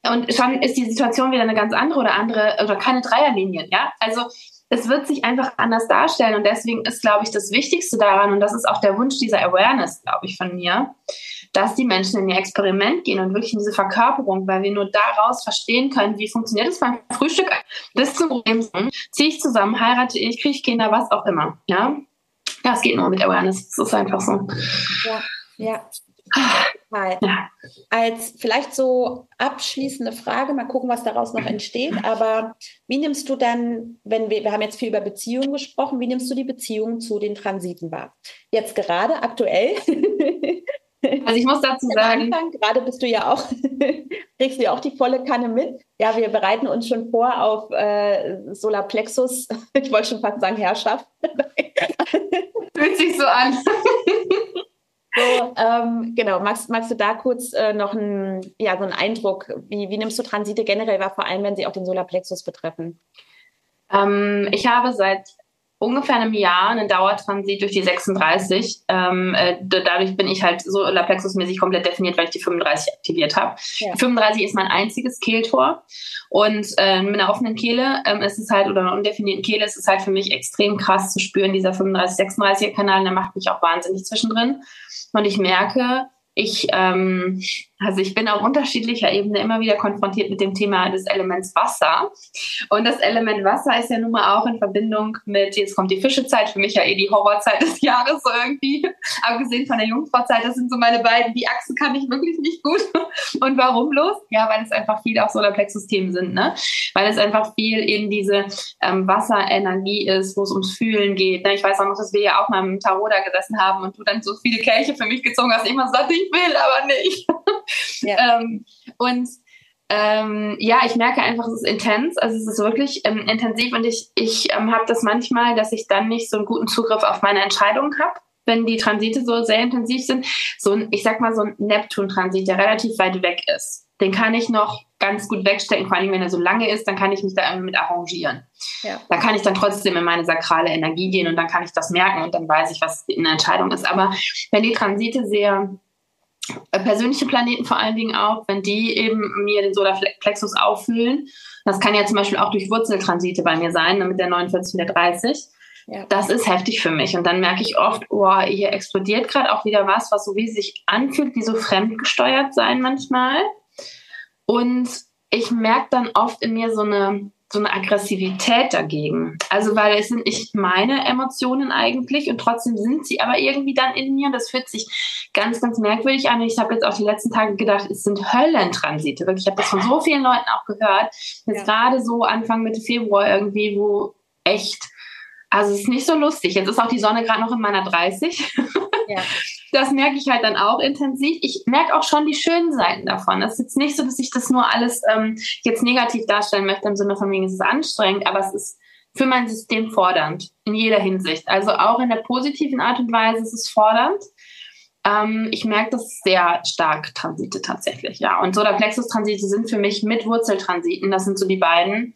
B: Und schon ist die Situation wieder eine ganz andere oder andere oder keine Dreierlinien, ja? Also es wird sich einfach anders darstellen und deswegen ist, glaube ich, das Wichtigste daran und das ist auch der Wunsch dieser Awareness, glaube ich, von mir, dass die Menschen in ihr Experiment gehen und wirklich in diese Verkörperung, weil wir nur daraus verstehen können, wie funktioniert es beim Frühstück bis zum Problem, ziehe ich zusammen, heirate ich, kriege ich Kinder, was auch immer, ja. Das geht nur mit Awareness, das ist einfach so.
A: Ja, ja. Ja. Als vielleicht so abschließende Frage, mal gucken, was daraus noch entsteht. Aber wie nimmst du dann, wenn wir, wir haben jetzt viel über Beziehungen gesprochen, wie nimmst du die Beziehung zu den Transiten wahr? Jetzt gerade aktuell. <laughs>
B: Also ich muss dazu sagen,
A: Anfang, gerade bist du ja auch, <laughs> kriegst du ja auch die volle Kanne mit. Ja, wir bereiten uns schon vor auf äh, Solarplexus. <laughs> Ich wollte schon fast sagen Herrschaft.
B: Fühlt sich so an.
A: So, ähm, genau, magst, magst du da kurz äh, noch ein, ja, so einen Eindruck, wie, wie nimmst du Transite generell wahr, vor allem wenn sie auch den Solarplexus betreffen?
B: Ähm, ich habe seit ungefähr einem Jahr einen Dauertransit durch die 36. Ähm, äh, dadurch bin ich halt so Laplexus-mäßig komplett definiert, weil ich die 35 aktiviert habe. Ja. Die 35 ist mein einziges Kehltor und äh, mit einer offenen Kehle ähm, ist es halt, oder einer undefinierten Kehle ist es halt für mich extrem krass zu spüren, dieser 35-36er-Kanal, der macht mich auch wahnsinnig zwischendrin. Und ich merke, ich, ähm, also ich bin auf unterschiedlicher Ebene immer wieder konfrontiert mit dem Thema des Elements Wasser. Und das Element Wasser ist ja nun mal auch in Verbindung mit, jetzt kommt die Fischezeit, für mich ja eh die Horrorzeit des <laughs> Jahres so irgendwie. Abgesehen von der Jungfrauzeit, das sind so meine beiden, die Achse kann ich wirklich nicht gut. <laughs> Und warum bloß? Ja, weil es einfach viel auch Solarplexus-Themen sind, ne? Weil es einfach viel eben diese ähm, Wasserenergie ist, wo es ums Fühlen geht. Ne? Ich weiß auch noch, dass wir ja auch mal im Tarot da gesessen haben und du dann so viele Kelche für mich gezogen hast. Ich immer sagte, ich will aber nicht. Ja. <laughs> ähm, und Ähm, ja, ich merke einfach, es ist intens, also es ist wirklich ähm, intensiv und ich, ich ähm, habe das manchmal, dass ich dann nicht so einen guten Zugriff auf meine Entscheidungen habe, wenn die Transite so sehr intensiv sind. So ein, ich sag mal, so ein Neptun-Transit, der relativ weit weg ist, den kann ich noch ganz gut wegstecken, vor allem wenn er so lange ist, dann kann ich mich da irgendwie mit arrangieren. Ja. Da kann ich dann trotzdem in meine sakrale Energie gehen und dann kann ich das merken und dann weiß ich, was eine Entscheidung ist. Aber wenn die Transite sehr persönliche Planeten vor allen Dingen auch, wenn die eben mir den Solarplexus auffüllen. Das kann ja zum Beispiel auch durch Wurzeltransite bei mir sein, mit der 49 und der 30. Ja. Das ist heftig für mich. Und dann merke ich oft, oh, hier explodiert gerade auch wieder was, was so wie sich anfühlt, wie so fremdgesteuert sein manchmal. Und ich merke dann oft in mir so eine so eine Aggressivität dagegen. Also weil es sind nicht meine Emotionen eigentlich und trotzdem sind sie aber irgendwie dann in mir und das fühlt sich ganz, ganz merkwürdig an. Ich habe jetzt auch die letzten Tage gedacht, es sind Höllentransite. Wirklich, ich habe das von so vielen Leuten auch gehört. Jetzt ja. gerade so Anfang Mitte Februar irgendwie, wo echt, also es ist nicht so lustig. Jetzt ist auch die Sonne gerade noch in meiner 30. Ja. <laughs> Das merke ich halt dann auch intensiv. Ich merke auch schon die schönen Seiten davon. Es ist jetzt nicht so, dass ich das nur alles ähm, jetzt negativ darstellen möchte im Sinne von wegen, es ist anstrengend, aber es ist für mein System fordernd in jeder Hinsicht. Also auch in der positiven Art und Weise ist es fordernd. Ähm, ich merke das sehr stark Transite tatsächlich, ja. Und Solarplexus-Transite sind für mich mit Wurzeltransiten, das sind so die beiden,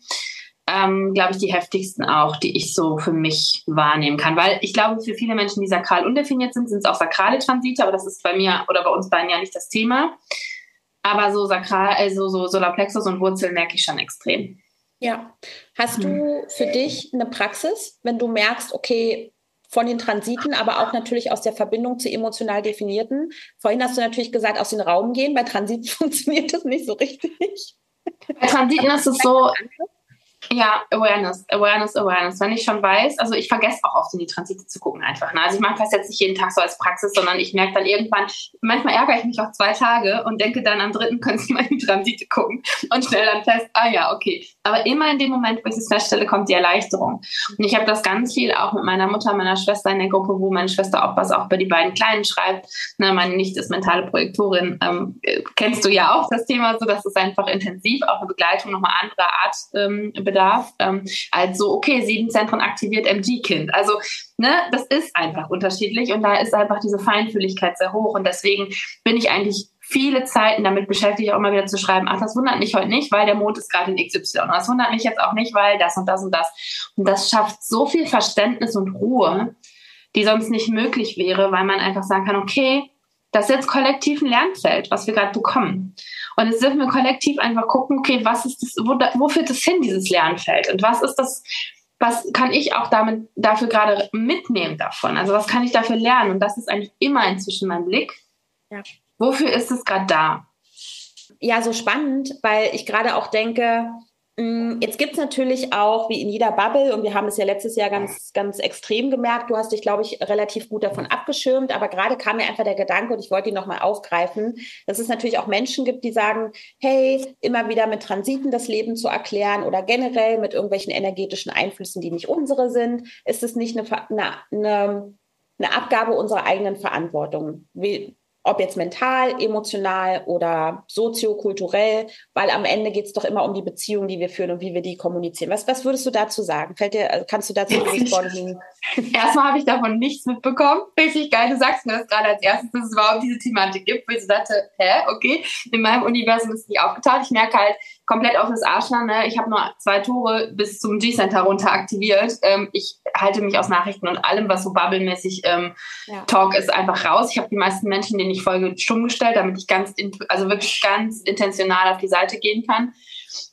B: ähm, glaube ich, die heftigsten auch, die ich so für mich wahrnehmen kann. Weil ich glaube, für viele Menschen, die sakral undefiniert sind, sind es auch sakrale Transite, aber das ist bei mir oder bei uns beiden ja nicht das Thema. Aber so sakral, also so Solarplexus und Wurzel merke ich schon extrem.
A: Ja. Hast du für dich eine Praxis, wenn du merkst, okay, von den Transiten, aber auch natürlich aus der Verbindung zu emotional definierten. Vorhin hast du natürlich gesagt, aus dem Raum gehen. Bei Transiten <laughs> funktioniert das nicht so richtig.
B: Bei Transiten ist es so, ja, Awareness, Awareness, Awareness. Wenn ich schon weiß, also ich vergesse auch oft in die Transite zu gucken einfach. Ne? Also ich mache das jetzt nicht jeden Tag so als Praxis, sondern ich merke dann irgendwann, manchmal ärgere ich mich auch zwei Tage und denke dann am dritten, <laughs> können Sie mal in die Transite gucken und stelle dann fest, ah ja, okay. Aber immer in dem Moment, wo ich es feststelle, kommt die Erleichterung. Und ich habe das ganz viel auch mit meiner Mutter, meiner Schwester in der Gruppe, wo meine Schwester auch was auch bei die beiden Kleinen schreibt. Ne, meine Nichte ist mentale Projektorin. Ähm, kennst du ja auch das Thema, so dass es einfach intensiv, auch eine Begleitung nochmal anderer Art ähm, bedarf, ähm, als so, okay, sieben Zentren aktiviert MG-Kind. Also, ne, das ist einfach unterschiedlich und da ist einfach diese Feinfühligkeit sehr hoch und deswegen bin ich eigentlich viele Zeiten damit beschäftigt, auch immer wieder zu schreiben, ach, das wundert mich heute nicht, weil der Mond ist gerade in XY. Das wundert mich jetzt auch nicht, weil das und das und das. Und das schafft so viel Verständnis und Ruhe, die sonst nicht möglich wäre, weil man einfach sagen kann, okay, das ist jetzt kollektiv ein Lernfeld, was wir gerade bekommen. Und jetzt dürfen wir kollektiv einfach gucken, okay, was ist das, wo, wo führt das hin, dieses Lernfeld? Und was ist das, was kann ich auch damit dafür gerade mitnehmen davon? Also was kann ich dafür lernen? Und das ist eigentlich immer inzwischen mein Blick. Ja. Wofür ist es gerade da?
A: Ja, so spannend, weil ich gerade auch denke, Mm, jetzt gibt es natürlich auch, wie in jeder Bubble, und wir haben es ja letztes Jahr ganz, ganz extrem gemerkt, du hast dich, glaube ich, relativ gut davon abgeschirmt, aber gerade kam mir einfach der Gedanke, und ich wollte ihn nochmal aufgreifen, dass es natürlich auch Menschen gibt, die sagen, hey, immer wieder mit Transiten das Leben zu erklären oder generell mit irgendwelchen energetischen Einflüssen, die nicht unsere sind, ist es nicht eine, eine, eine Abgabe unserer eigenen Verantwortung. Wie, ob jetzt mental, emotional oder soziokulturell, weil am Ende geht es doch immer um die Beziehung, die wir führen und wie wir die kommunizieren. Was, was würdest du dazu sagen? Fällt dir, also kannst du dazu responden? <laughs>
B: Erstmal habe ich davon nichts mitbekommen. Richtig geil, du sagst mir das gerade als erstes, dass es überhaupt diese Thematik gibt, wo ich so dachte, hä, okay, in meinem Universum ist es nicht aufgetaucht. Ich merke halt, komplett auf das Arschland. Ne? Ich habe nur zwei Tore bis zum G-Center runter aktiviert. Ähm, ich halte mich aus Nachrichten und allem, was so bubblemäßig ähm, ja. Talk ist, einfach raus. Ich habe die meisten Menschen, denen ich folge, stumm gestellt, damit ich ganz, also wirklich ganz intentional auf die Seite gehen kann.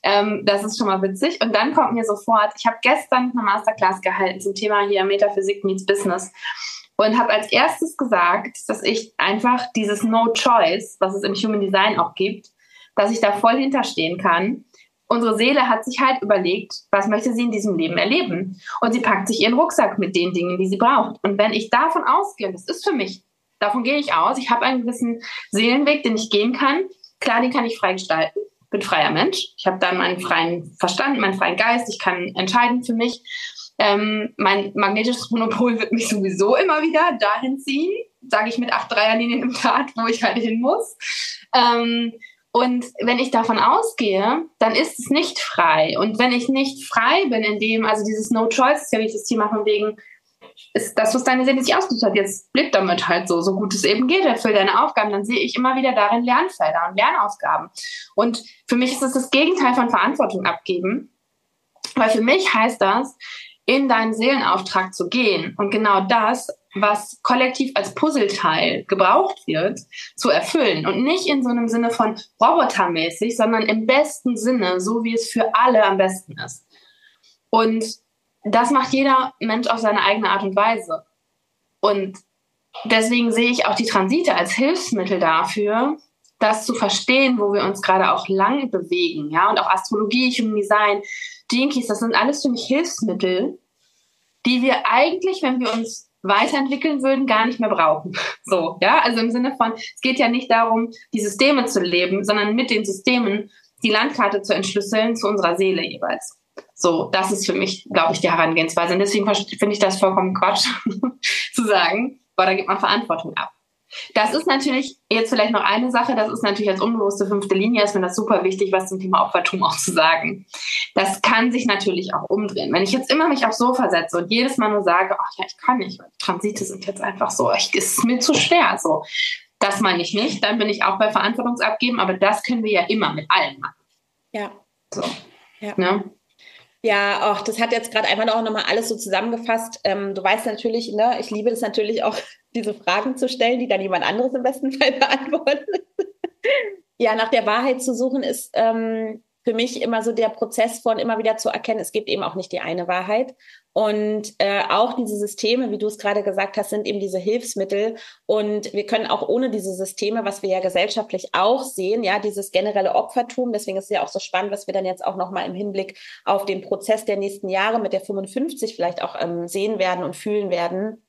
B: Ähm, das ist schon mal witzig. Und dann kommt mir sofort, ich habe gestern eine Masterclass gehalten zum Thema hier Metaphysik meets Business und habe als erstes gesagt, dass ich einfach dieses No Choice, was es im Human Design auch gibt, dass ich da voll hinterstehen kann. Unsere Seele hat sich halt überlegt, was möchte sie in diesem Leben erleben? Und sie packt sich ihren Rucksack mit den Dingen, die sie braucht. Und wenn ich davon ausgehe, das ist für mich, davon gehe ich aus, ich habe einen gewissen Seelenweg, den ich gehen kann. Klar, den kann ich frei gestalten. Bin freier Mensch. Ich habe dann meinen freien Verstand, meinen freien Geist. Ich kann entscheiden für mich. Ähm, mein magnetisches Monopol wird mich sowieso immer wieder dahin ziehen, sage ich mit acht Dreierlinien im Tat, wo ich halt hin muss. Ähm, Und wenn ich davon ausgehe, dann ist es nicht frei. Und wenn ich nicht frei bin in dem, also dieses No Choice ist ja wie das Thema von wegen, ist das, was deine Seele sich ausgesucht hat. Jetzt lebt damit halt so, so gut es eben geht, erfüll deine Aufgaben. Dann sehe ich immer wieder darin Lernfelder und Lernaufgaben. Und für mich ist es das Gegenteil von Verantwortung abgeben. Weil für mich heißt das, in deinen Seelenauftrag zu gehen und genau das, was kollektiv als Puzzleteil gebraucht wird, zu erfüllen. Und nicht in so einem Sinne von robotermäßig, sondern im besten Sinne, so wie es für alle am besten ist. Und das macht jeder Mensch auf seine eigene Art und Weise. Und deswegen sehe ich auch die Transite als Hilfsmittel dafür, das zu verstehen, wo wir uns gerade auch lang bewegen. Ja, und auch Astrologie, Human Design, Jinkies, das sind alles für mich Hilfsmittel, die wir eigentlich, wenn wir uns weiterentwickeln würden, gar nicht mehr brauchen. So, ja, also im Sinne von, es geht ja nicht darum, die Systeme zu leben, sondern mit den Systemen die Landkarte zu entschlüsseln zu unserer Seele jeweils. So, das ist für mich, glaube ich, die Herangehensweise. Und deswegen finde ich das vollkommen Quatsch <laughs> zu sagen, boah, da gibt man Verantwortung ab. Das ist natürlich jetzt vielleicht noch eine Sache, das ist natürlich als unbewusste fünfte Linie, ist mir das super wichtig, was zum Thema Opfertum auch zu sagen. Das kann sich natürlich auch umdrehen. Wenn ich jetzt immer mich aufs Sofa setze und jedes Mal nur sage, ach ja, ich kann nicht, Transite sind jetzt einfach so, es ist mir zu schwer, so. Das meine ich nicht, dann bin ich auch bei Verantwortungsabgeben, aber das können wir ja immer mit allen machen.
A: Ja. So. Ja. Ne? Ja, auch das hat jetzt gerade einfach auch nochmal alles so zusammengefasst. Ähm, du weißt natürlich, ne, ich liebe das natürlich auch, <laughs> diese Fragen zu stellen, die dann jemand anderes im besten Fall <laughs> beantwortet. ja, nach der Wahrheit zu suchen ist ähm, für mich immer so der Prozess von immer wieder zu erkennen, es gibt eben auch nicht die eine Wahrheit. Und äh, auch diese Systeme, wie du es gerade gesagt hast, sind eben diese Hilfsmittel. Und wir können auch ohne diese Systeme, was wir ja gesellschaftlich auch sehen, ja, dieses generelle Opfertum, deswegen ist es ja auch so spannend, was wir dann jetzt auch nochmal im Hinblick auf den Prozess der nächsten Jahre mit der 55 vielleicht auch ähm, sehen werden und fühlen werden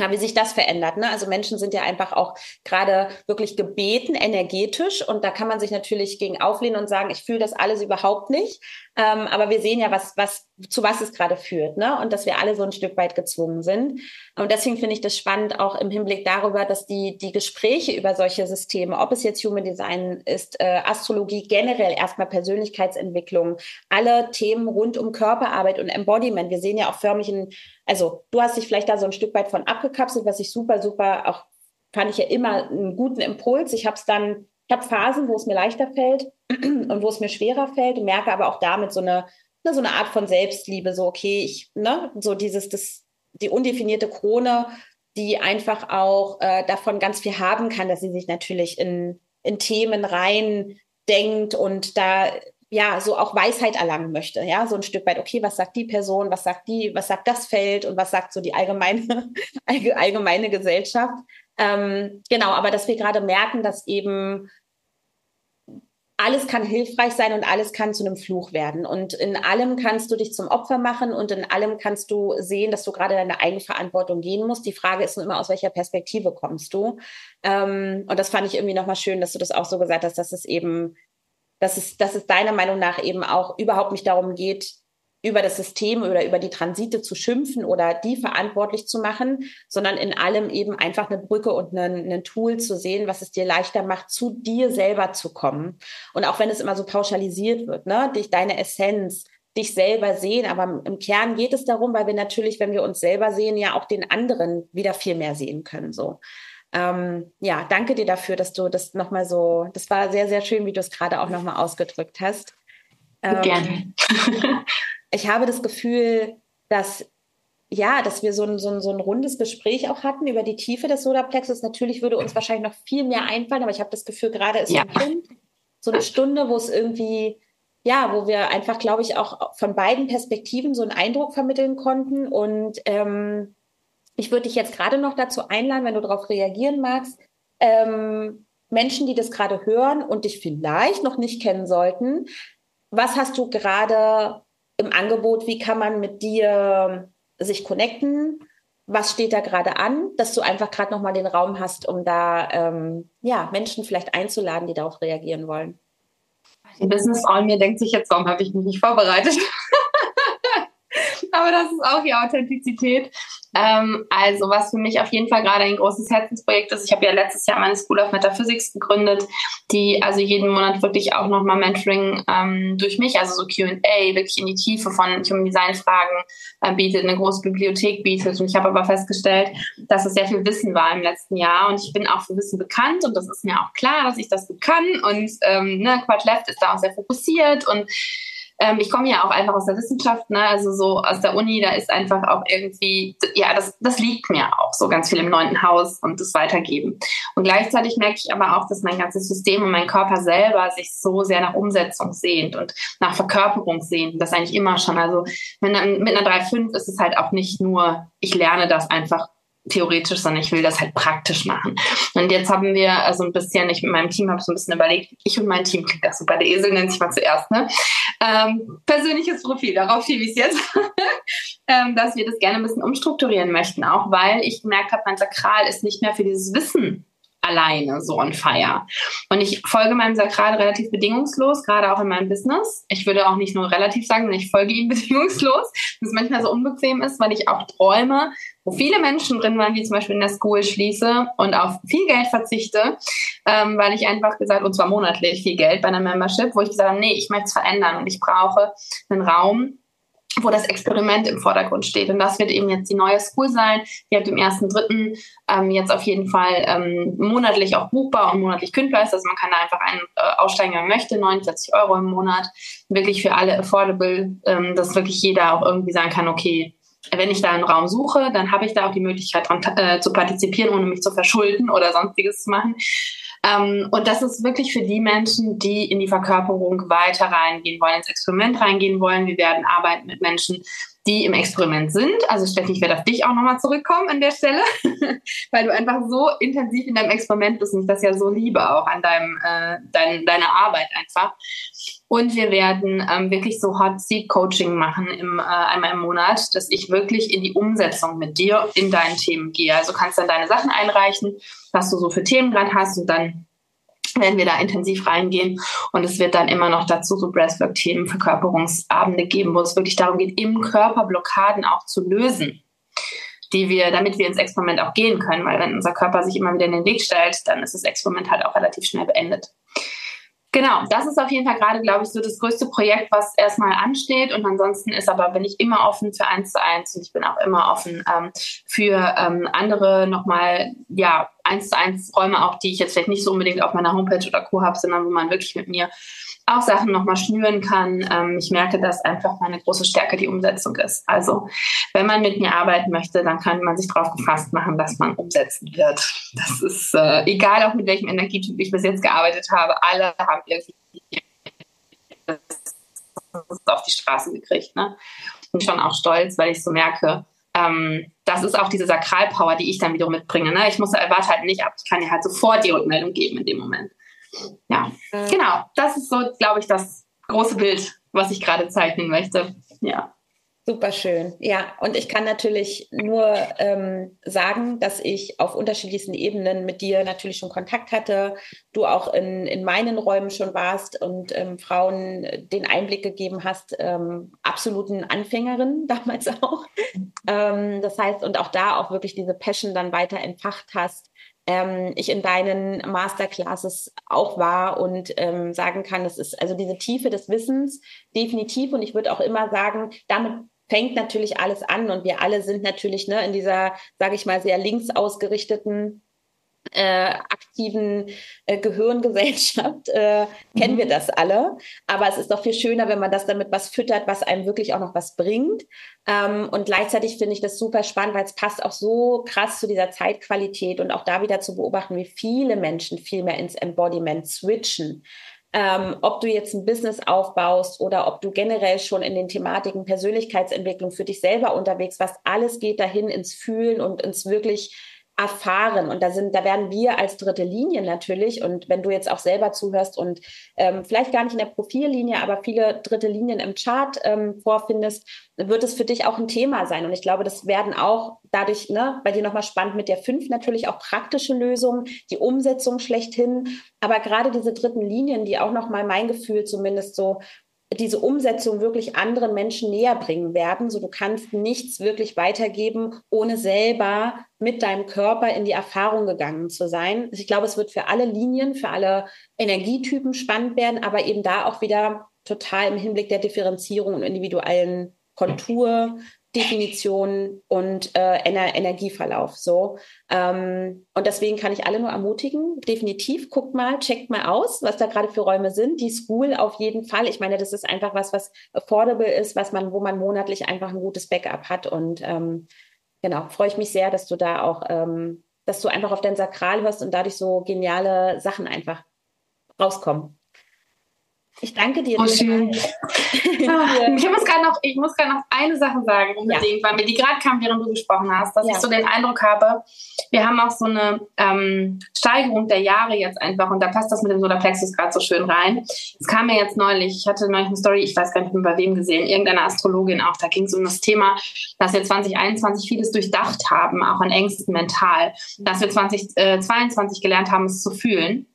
A: ja, wie sich das verändert. Ne? Also Menschen sind ja einfach auch gerade wirklich gebeten, energetisch. Und da kann man sich natürlich gegen auflehnen und sagen, ich fühle das alles überhaupt nicht. Ähm, aber wir sehen ja, was, was, zu was es gerade führt, ne? Und dass wir alle so ein Stück weit gezwungen sind. Und deswegen finde ich das spannend, auch im Hinblick darüber, dass die, die Gespräche über solche Systeme, ob es jetzt Human Design ist, äh, Astrologie, generell erstmal Persönlichkeitsentwicklung, alle Themen rund um Körperarbeit und Embodiment. Wir sehen ja auch förmlich ein, also du hast dich vielleicht da so ein Stück weit von abgekapselt, was ich super, super auch fand ich ja immer einen guten Impuls. Ich habe es dann ich habe Phasen, wo es mir leichter fällt <clears throat> und wo es mir schwerer fällt, merke aber auch damit so eine, ne, so eine Art von Selbstliebe, so okay, ich, ne, so dieses, das, die undefinierte Krone, die einfach auch äh, davon ganz viel haben kann, dass sie sich natürlich in, in Themen rein denkt und da ja so auch Weisheit erlangen möchte, ja, so ein Stück weit, okay, was sagt die Person, was sagt die, was sagt das Feld und was sagt so die allgemeine, <laughs> allgemeine Gesellschaft. Ähm, genau, aber dass wir gerade merken, dass eben alles kann hilfreich sein und alles kann zu einem Fluch werden. Und in allem kannst du dich zum Opfer machen und in allem kannst du sehen, dass du gerade deine Eigenverantwortung gehen musst. Die Frage ist nur immer, aus welcher Perspektive kommst du? Ähm, und das fand ich irgendwie nochmal schön, dass du das auch so gesagt hast, dass es eben, dass es, dass es deiner Meinung nach eben auch überhaupt nicht darum geht, über das System oder über die Transite zu schimpfen oder die verantwortlich zu machen, sondern in allem eben einfach eine Brücke und ein Tool zu sehen, was es dir leichter macht, zu dir selber zu kommen. Und auch wenn es immer so pauschalisiert wird, ne, dich, deine Essenz, dich selber sehen, aber im Kern geht es darum, weil wir natürlich, wenn wir uns selber sehen, ja auch den anderen wieder viel mehr sehen können, so. Ähm, ja, danke dir dafür, dass du das nochmal so, das war sehr, sehr schön, wie du es gerade auch nochmal ausgedrückt hast.
B: Ähm, Gerne. <laughs>
A: ich habe das Gefühl, dass ja, dass wir so ein, so, ein, so ein rundes Gespräch auch hatten über die Tiefe des Solarplexus. Natürlich würde uns wahrscheinlich noch viel mehr einfallen, aber ich habe das Gefühl, gerade ist ja. so eine Stunde, wo es irgendwie, ja, wo wir einfach, glaube ich, auch von beiden Perspektiven so einen Eindruck vermitteln konnten. Und ähm, ich würde dich jetzt gerade noch dazu einladen, wenn du darauf reagieren magst, ähm, Menschen, die das gerade hören und dich vielleicht noch nicht kennen sollten, was hast du gerade im Angebot, wie kann man mit dir sich connecten? Was steht da gerade an, dass du einfach gerade nochmal den Raum hast, um da ähm, ja, Menschen vielleicht einzuladen, die darauf reagieren wollen?
B: Die Businessfrau in mir denkt sich jetzt, warum habe ich mich nicht vorbereitet? <laughs> Aber das ist auch die Authentizität. Ähm, also was für mich auf jeden Fall gerade ein großes Herzensprojekt ist, ich habe ja letztes Jahr meine School of Metaphysics gegründet, die also jeden Monat wirklich auch nochmal Mentoring ähm, durch mich, also so Q&A, wirklich in die Tiefe von Human Design Fragen äh, bietet, eine große Bibliothek bietet. Und ich habe aber festgestellt, dass es sehr viel Wissen war im letzten Jahr. Und ich bin auch für Wissen bekannt und das ist mir auch klar, dass ich das gut kann. Und ähm, ne, Quad Left ist da auch sehr fokussiert. Und ähm, ich komme ja auch einfach aus der Wissenschaft, ne? also so aus der Uni, da ist einfach auch irgendwie, ja, das, das liegt mir auch so ganz viel im neunten Haus und das Weitergeben. Und gleichzeitig merke ich aber auch, dass mein ganzes System und mein Körper selber sich so sehr nach Umsetzung sehnt und nach Verkörperung sehnt. Das eigentlich immer schon. Also mit einer, mit einer 3.5 ist es halt auch nicht nur, ich lerne das einfach theoretisch, sondern ich will das halt praktisch machen. Und jetzt haben wir so also ein bisschen, ich mit meinem Team habe so ein bisschen überlegt, ich und mein Team klingt das super, der Esel nennt sich mal zuerst, ne? Ähm, persönliches Profil, darauf schiebe ich es jetzt, <laughs> ähm, dass wir das gerne ein bisschen umstrukturieren möchten, auch weil ich gemerkt habe, mein Sakral ist nicht mehr für dieses Wissen alleine so on fire. Und ich folge meinem Sakral relativ bedingungslos, gerade auch in meinem Business. Ich würde auch nicht nur relativ sagen, sondern ich folge ihm <laughs> bedingungslos, was manchmal so unbequem ist, weil ich auch träume, wo viele Menschen drin waren, wie zum Beispiel in der School schließe und auf viel Geld verzichte, ähm, weil ich einfach gesagt, und zwar monatlich viel Geld bei einer Membership, wo ich gesagt habe, nee, ich möchte es verändern und ich brauche einen Raum, wo das Experiment im Vordergrund steht. Und das wird eben jetzt die neue School sein. Die hat im ersten, dritten ähm, jetzt auf jeden Fall ähm, monatlich auch buchbar und monatlich kündbar ist. Also man kann da einfach einen äh, aussteigen, wenn man möchte, 49 Euro im Monat. Wirklich für alle affordable, ähm, dass wirklich jeder auch irgendwie sagen kann, okay, wenn ich da einen Raum suche, dann habe ich da auch die Möglichkeit, dran äh, zu partizipieren, ohne mich zu verschulden oder sonstiges zu machen. Ähm, und das ist wirklich für die Menschen, die in die Verkörperung weiter reingehen wollen, ins Experiment reingehen wollen. Wir werden arbeiten mit Menschen, die im Experiment sind. Also Steffi, ich werde auf dich auch nochmal zurückkommen an der Stelle, <laughs> weil du einfach so intensiv in deinem Experiment bist und ich das ja so liebe auch an deinem, äh, dein, deiner Arbeit einfach. Und wir werden ähm, wirklich so Hot Seat Coaching machen im, äh, einmal im Monat, dass ich wirklich in die Umsetzung mit dir in deinen Themen gehe. Also kannst dann deine Sachen einreichen, was du so für Themen gerade hast und dann werden wir da intensiv reingehen. Und es wird dann immer noch dazu so Breathwork-Themen, Verkörperungsabende geben, wo es wirklich darum geht, im Körper Blockaden auch zu lösen, die wir, damit wir ins Experiment auch gehen können, weil wenn unser Körper sich immer wieder in den Weg stellt, dann ist das Experiment halt auch relativ schnell beendet. Genau, das ist auf jeden Fall gerade, glaube ich, so das größte Projekt, was erstmal ansteht. Und ansonsten ist aber, bin ich immer offen für eins zu eins und ich bin auch immer offen ähm, für ähm, andere nochmal, ja, eins zu eins Räume auch, die ich jetzt vielleicht nicht so unbedingt auf meiner Homepage oder Co. habe, sondern wo man wirklich mit mir auch Sachen nochmal schnüren kann. Ähm, ich merke, dass einfach meine große Stärke die Umsetzung ist. Also wenn man mit mir arbeiten möchte, dann kann man sich darauf gefasst machen, dass man umsetzen wird. Das ist äh, egal, auch mit welchem Energietyp ich bis jetzt gearbeitet habe. Alle haben irgendwie auf die Straße gekriegt. Ne? Bin schon auch stolz, weil ich so merke, ähm, das ist auch diese Sakralpower, die ich dann wiederum mitbringe. Ne? Ich muss erwarte halt nicht ab, ich kann dir halt sofort die Rückmeldung geben in dem Moment. Ja, mhm. genau. Das ist so, glaube ich, das große Bild, was ich gerade zeichnen möchte. Ja.
A: Super schön. Ja, und ich kann natürlich nur ähm, sagen, dass ich auf unterschiedlichsten Ebenen mit dir natürlich schon Kontakt hatte, du auch in, in meinen Räumen schon warst und ähm, Frauen den Einblick gegeben hast, ähm, absoluten Anfängerin <laughs> damals auch. Ähm, das heißt, und auch da auch wirklich diese Passion dann weiter entfacht hast, ähm, ich in deinen Masterclasses auch war und ähm, sagen kann, es ist also diese Tiefe des Wissens definitiv. Und ich würde auch immer sagen, damit fängt natürlich alles an und wir alle sind natürlich ne, in dieser, sage ich mal, sehr links ausgerichteten äh, aktiven äh, Gehirngesellschaft äh, kennen mhm. wir das alle. Aber es ist doch viel schöner, wenn man das damit was füttert, was einem wirklich auch noch was bringt. Ähm, und gleichzeitig finde ich das super spannend, weil es passt auch so krass zu dieser Zeitqualität und auch da wieder zu beobachten, wie viele Menschen viel mehr ins Embodiment switchen. Ähm, ob du jetzt ein Business aufbaust oder ob du generell schon in den Thematiken Persönlichkeitsentwicklung für dich selber unterwegs warst, alles geht dahin ins Fühlen und ins wirklich erfahren. Und da sind, da werden wir als dritte Linie natürlich, und wenn du jetzt auch selber zuhörst und ähm, vielleicht gar nicht in der Profillinie, aber viele dritte Linien im Chart ähm, vorfindest, wird es für dich auch ein Thema sein. Und ich glaube, das werden auch dadurch, ne, bei dir nochmal spannend mit der fünf natürlich auch praktische Lösungen, die Umsetzung schlechthin. Aber gerade diese dritten Linien, die auch nochmal mein Gefühl zumindest so diese Umsetzung wirklich anderen Menschen näher bringen werden. So, du kannst nichts wirklich weitergeben, ohne selber mit deinem Körper in die Erfahrung gegangen zu sein. Ich glaube, es wird für alle Linien, für alle Energietypen spannend werden, aber eben da auch wieder total im Hinblick der Differenzierung und individuellen Kontur, Definition und äh, Ener Energieverlauf. So ähm, und deswegen kann ich alle nur ermutigen. Definitiv guckt mal, checkt mal aus, was da gerade für Räume sind. Die School auf jeden Fall. Ich meine, das ist einfach was, was affordable ist, was man, wo man monatlich einfach ein gutes Backup hat. Und ähm, genau, freue ich mich sehr, dass du da auch, ähm, dass du einfach auf dein Sakral hörst und dadurch so geniale Sachen einfach rauskommen. Ich danke dir.
B: Oh, schön. <laughs> Ah, ich muss gerade noch, ich muss gerade noch eine Sache sagen, unbedingt, ja. weil mir die gerade kam, während du gesprochen hast, dass ja. ich so den Eindruck habe, wir haben auch so eine ähm, Steigerung der Jahre jetzt einfach und da passt das mit dem Solarplexus gerade so schön rein. Es kam mir jetzt neulich, ich hatte neulich eine Story, ich weiß gar nicht mehr bei wem gesehen, irgendeine Astrologin auch, da ging es um das Thema, dass wir 2021 vieles durchdacht haben, auch an Ängsten mental, dass wir 2022 äh, gelernt haben, es zu fühlen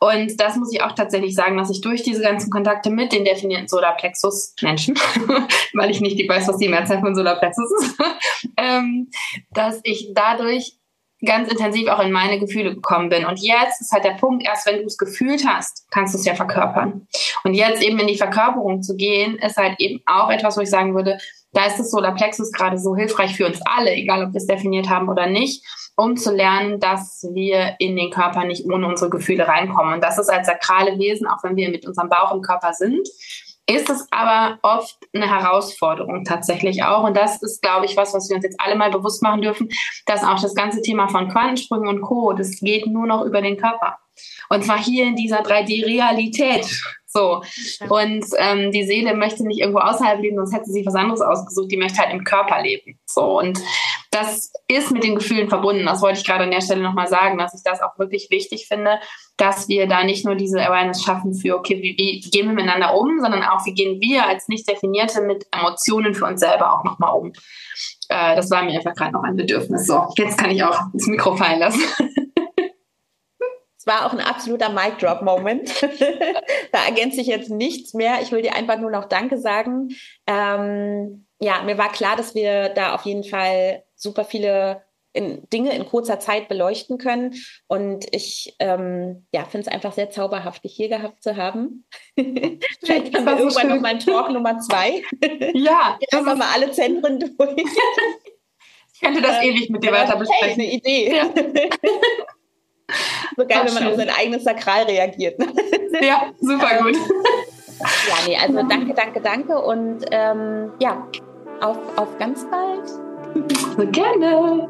B: und das muss ich auch tatsächlich sagen, dass ich durch diese ganzen Kontakte mit den definierten Solarplexus-Menschen, <laughs> weil ich nicht weiß, was die Mehrzahl von Solarplexus ist, <laughs> ähm, dass ich dadurch ganz intensiv auch in meine Gefühle gekommen bin. Und jetzt ist halt der Punkt, erst wenn du es gefühlt hast, kannst du es ja verkörpern. Und jetzt eben in die Verkörperung zu gehen, ist halt eben auch etwas, wo ich sagen würde, da ist das Solarplexus gerade so hilfreich für uns alle, egal ob wir es definiert haben oder nicht, um zu lernen, dass wir in den Körper nicht ohne unsere Gefühle reinkommen. Und das ist als sakrale Wesen, auch wenn wir mit unserem Bauch im Körper sind, ist es aber oft eine Herausforderung tatsächlich auch. Und das ist, glaube ich, was, was wir uns jetzt alle mal bewusst machen dürfen, dass auch das ganze Thema von Quantensprüngen und Co., das geht nur noch über den Körper. Und zwar hier in dieser 3D-Realität. So. Und ähm, die Seele möchte nicht irgendwo außerhalb leben, sonst hätte sie was anderes ausgesucht. Die möchte halt im Körper leben. So. Und das ist mit den Gefühlen verbunden. Das wollte ich gerade an der Stelle nochmal sagen, dass ich das auch wirklich wichtig finde, dass wir da nicht nur diese Awareness schaffen für, okay, wie, wie gehen wir miteinander um, sondern auch, wie gehen wir als Nicht-Definierte mit Emotionen für uns selber auch nochmal um. Äh, das war mir einfach gerade noch ein Bedürfnis. So, jetzt kann ich auch das Mikro fallen lassen.
A: war auch ein absoluter Mic Drop Moment. <laughs> da ergänze ich jetzt nichts mehr. Ich will dir einfach nur noch Danke sagen. Ähm, ja, mir war klar, dass wir da auf jeden Fall super viele in, Dinge in kurzer Zeit beleuchten können. Und ich ähm, ja, finde es einfach sehr zauberhaft, dich hier gehabt zu haben. <laughs> Vielleicht haben wir irgendwann noch mal einen Talk Nummer zwei. <laughs>
B: Ja. <laughs>
A: Jetzt haben wir mal alle Zentren durch.
B: ich könnte das ähm, ewig mit dir weiter besprechen.
A: Hey, eine Idee. Ja. So geil, wenn man auf sein eigenes Sakral reagiert. Ne?
B: Ja, super gut.
A: Ja, nee, also danke, danke, danke und ähm, ja, auf, auf ganz bald.
B: Gerne.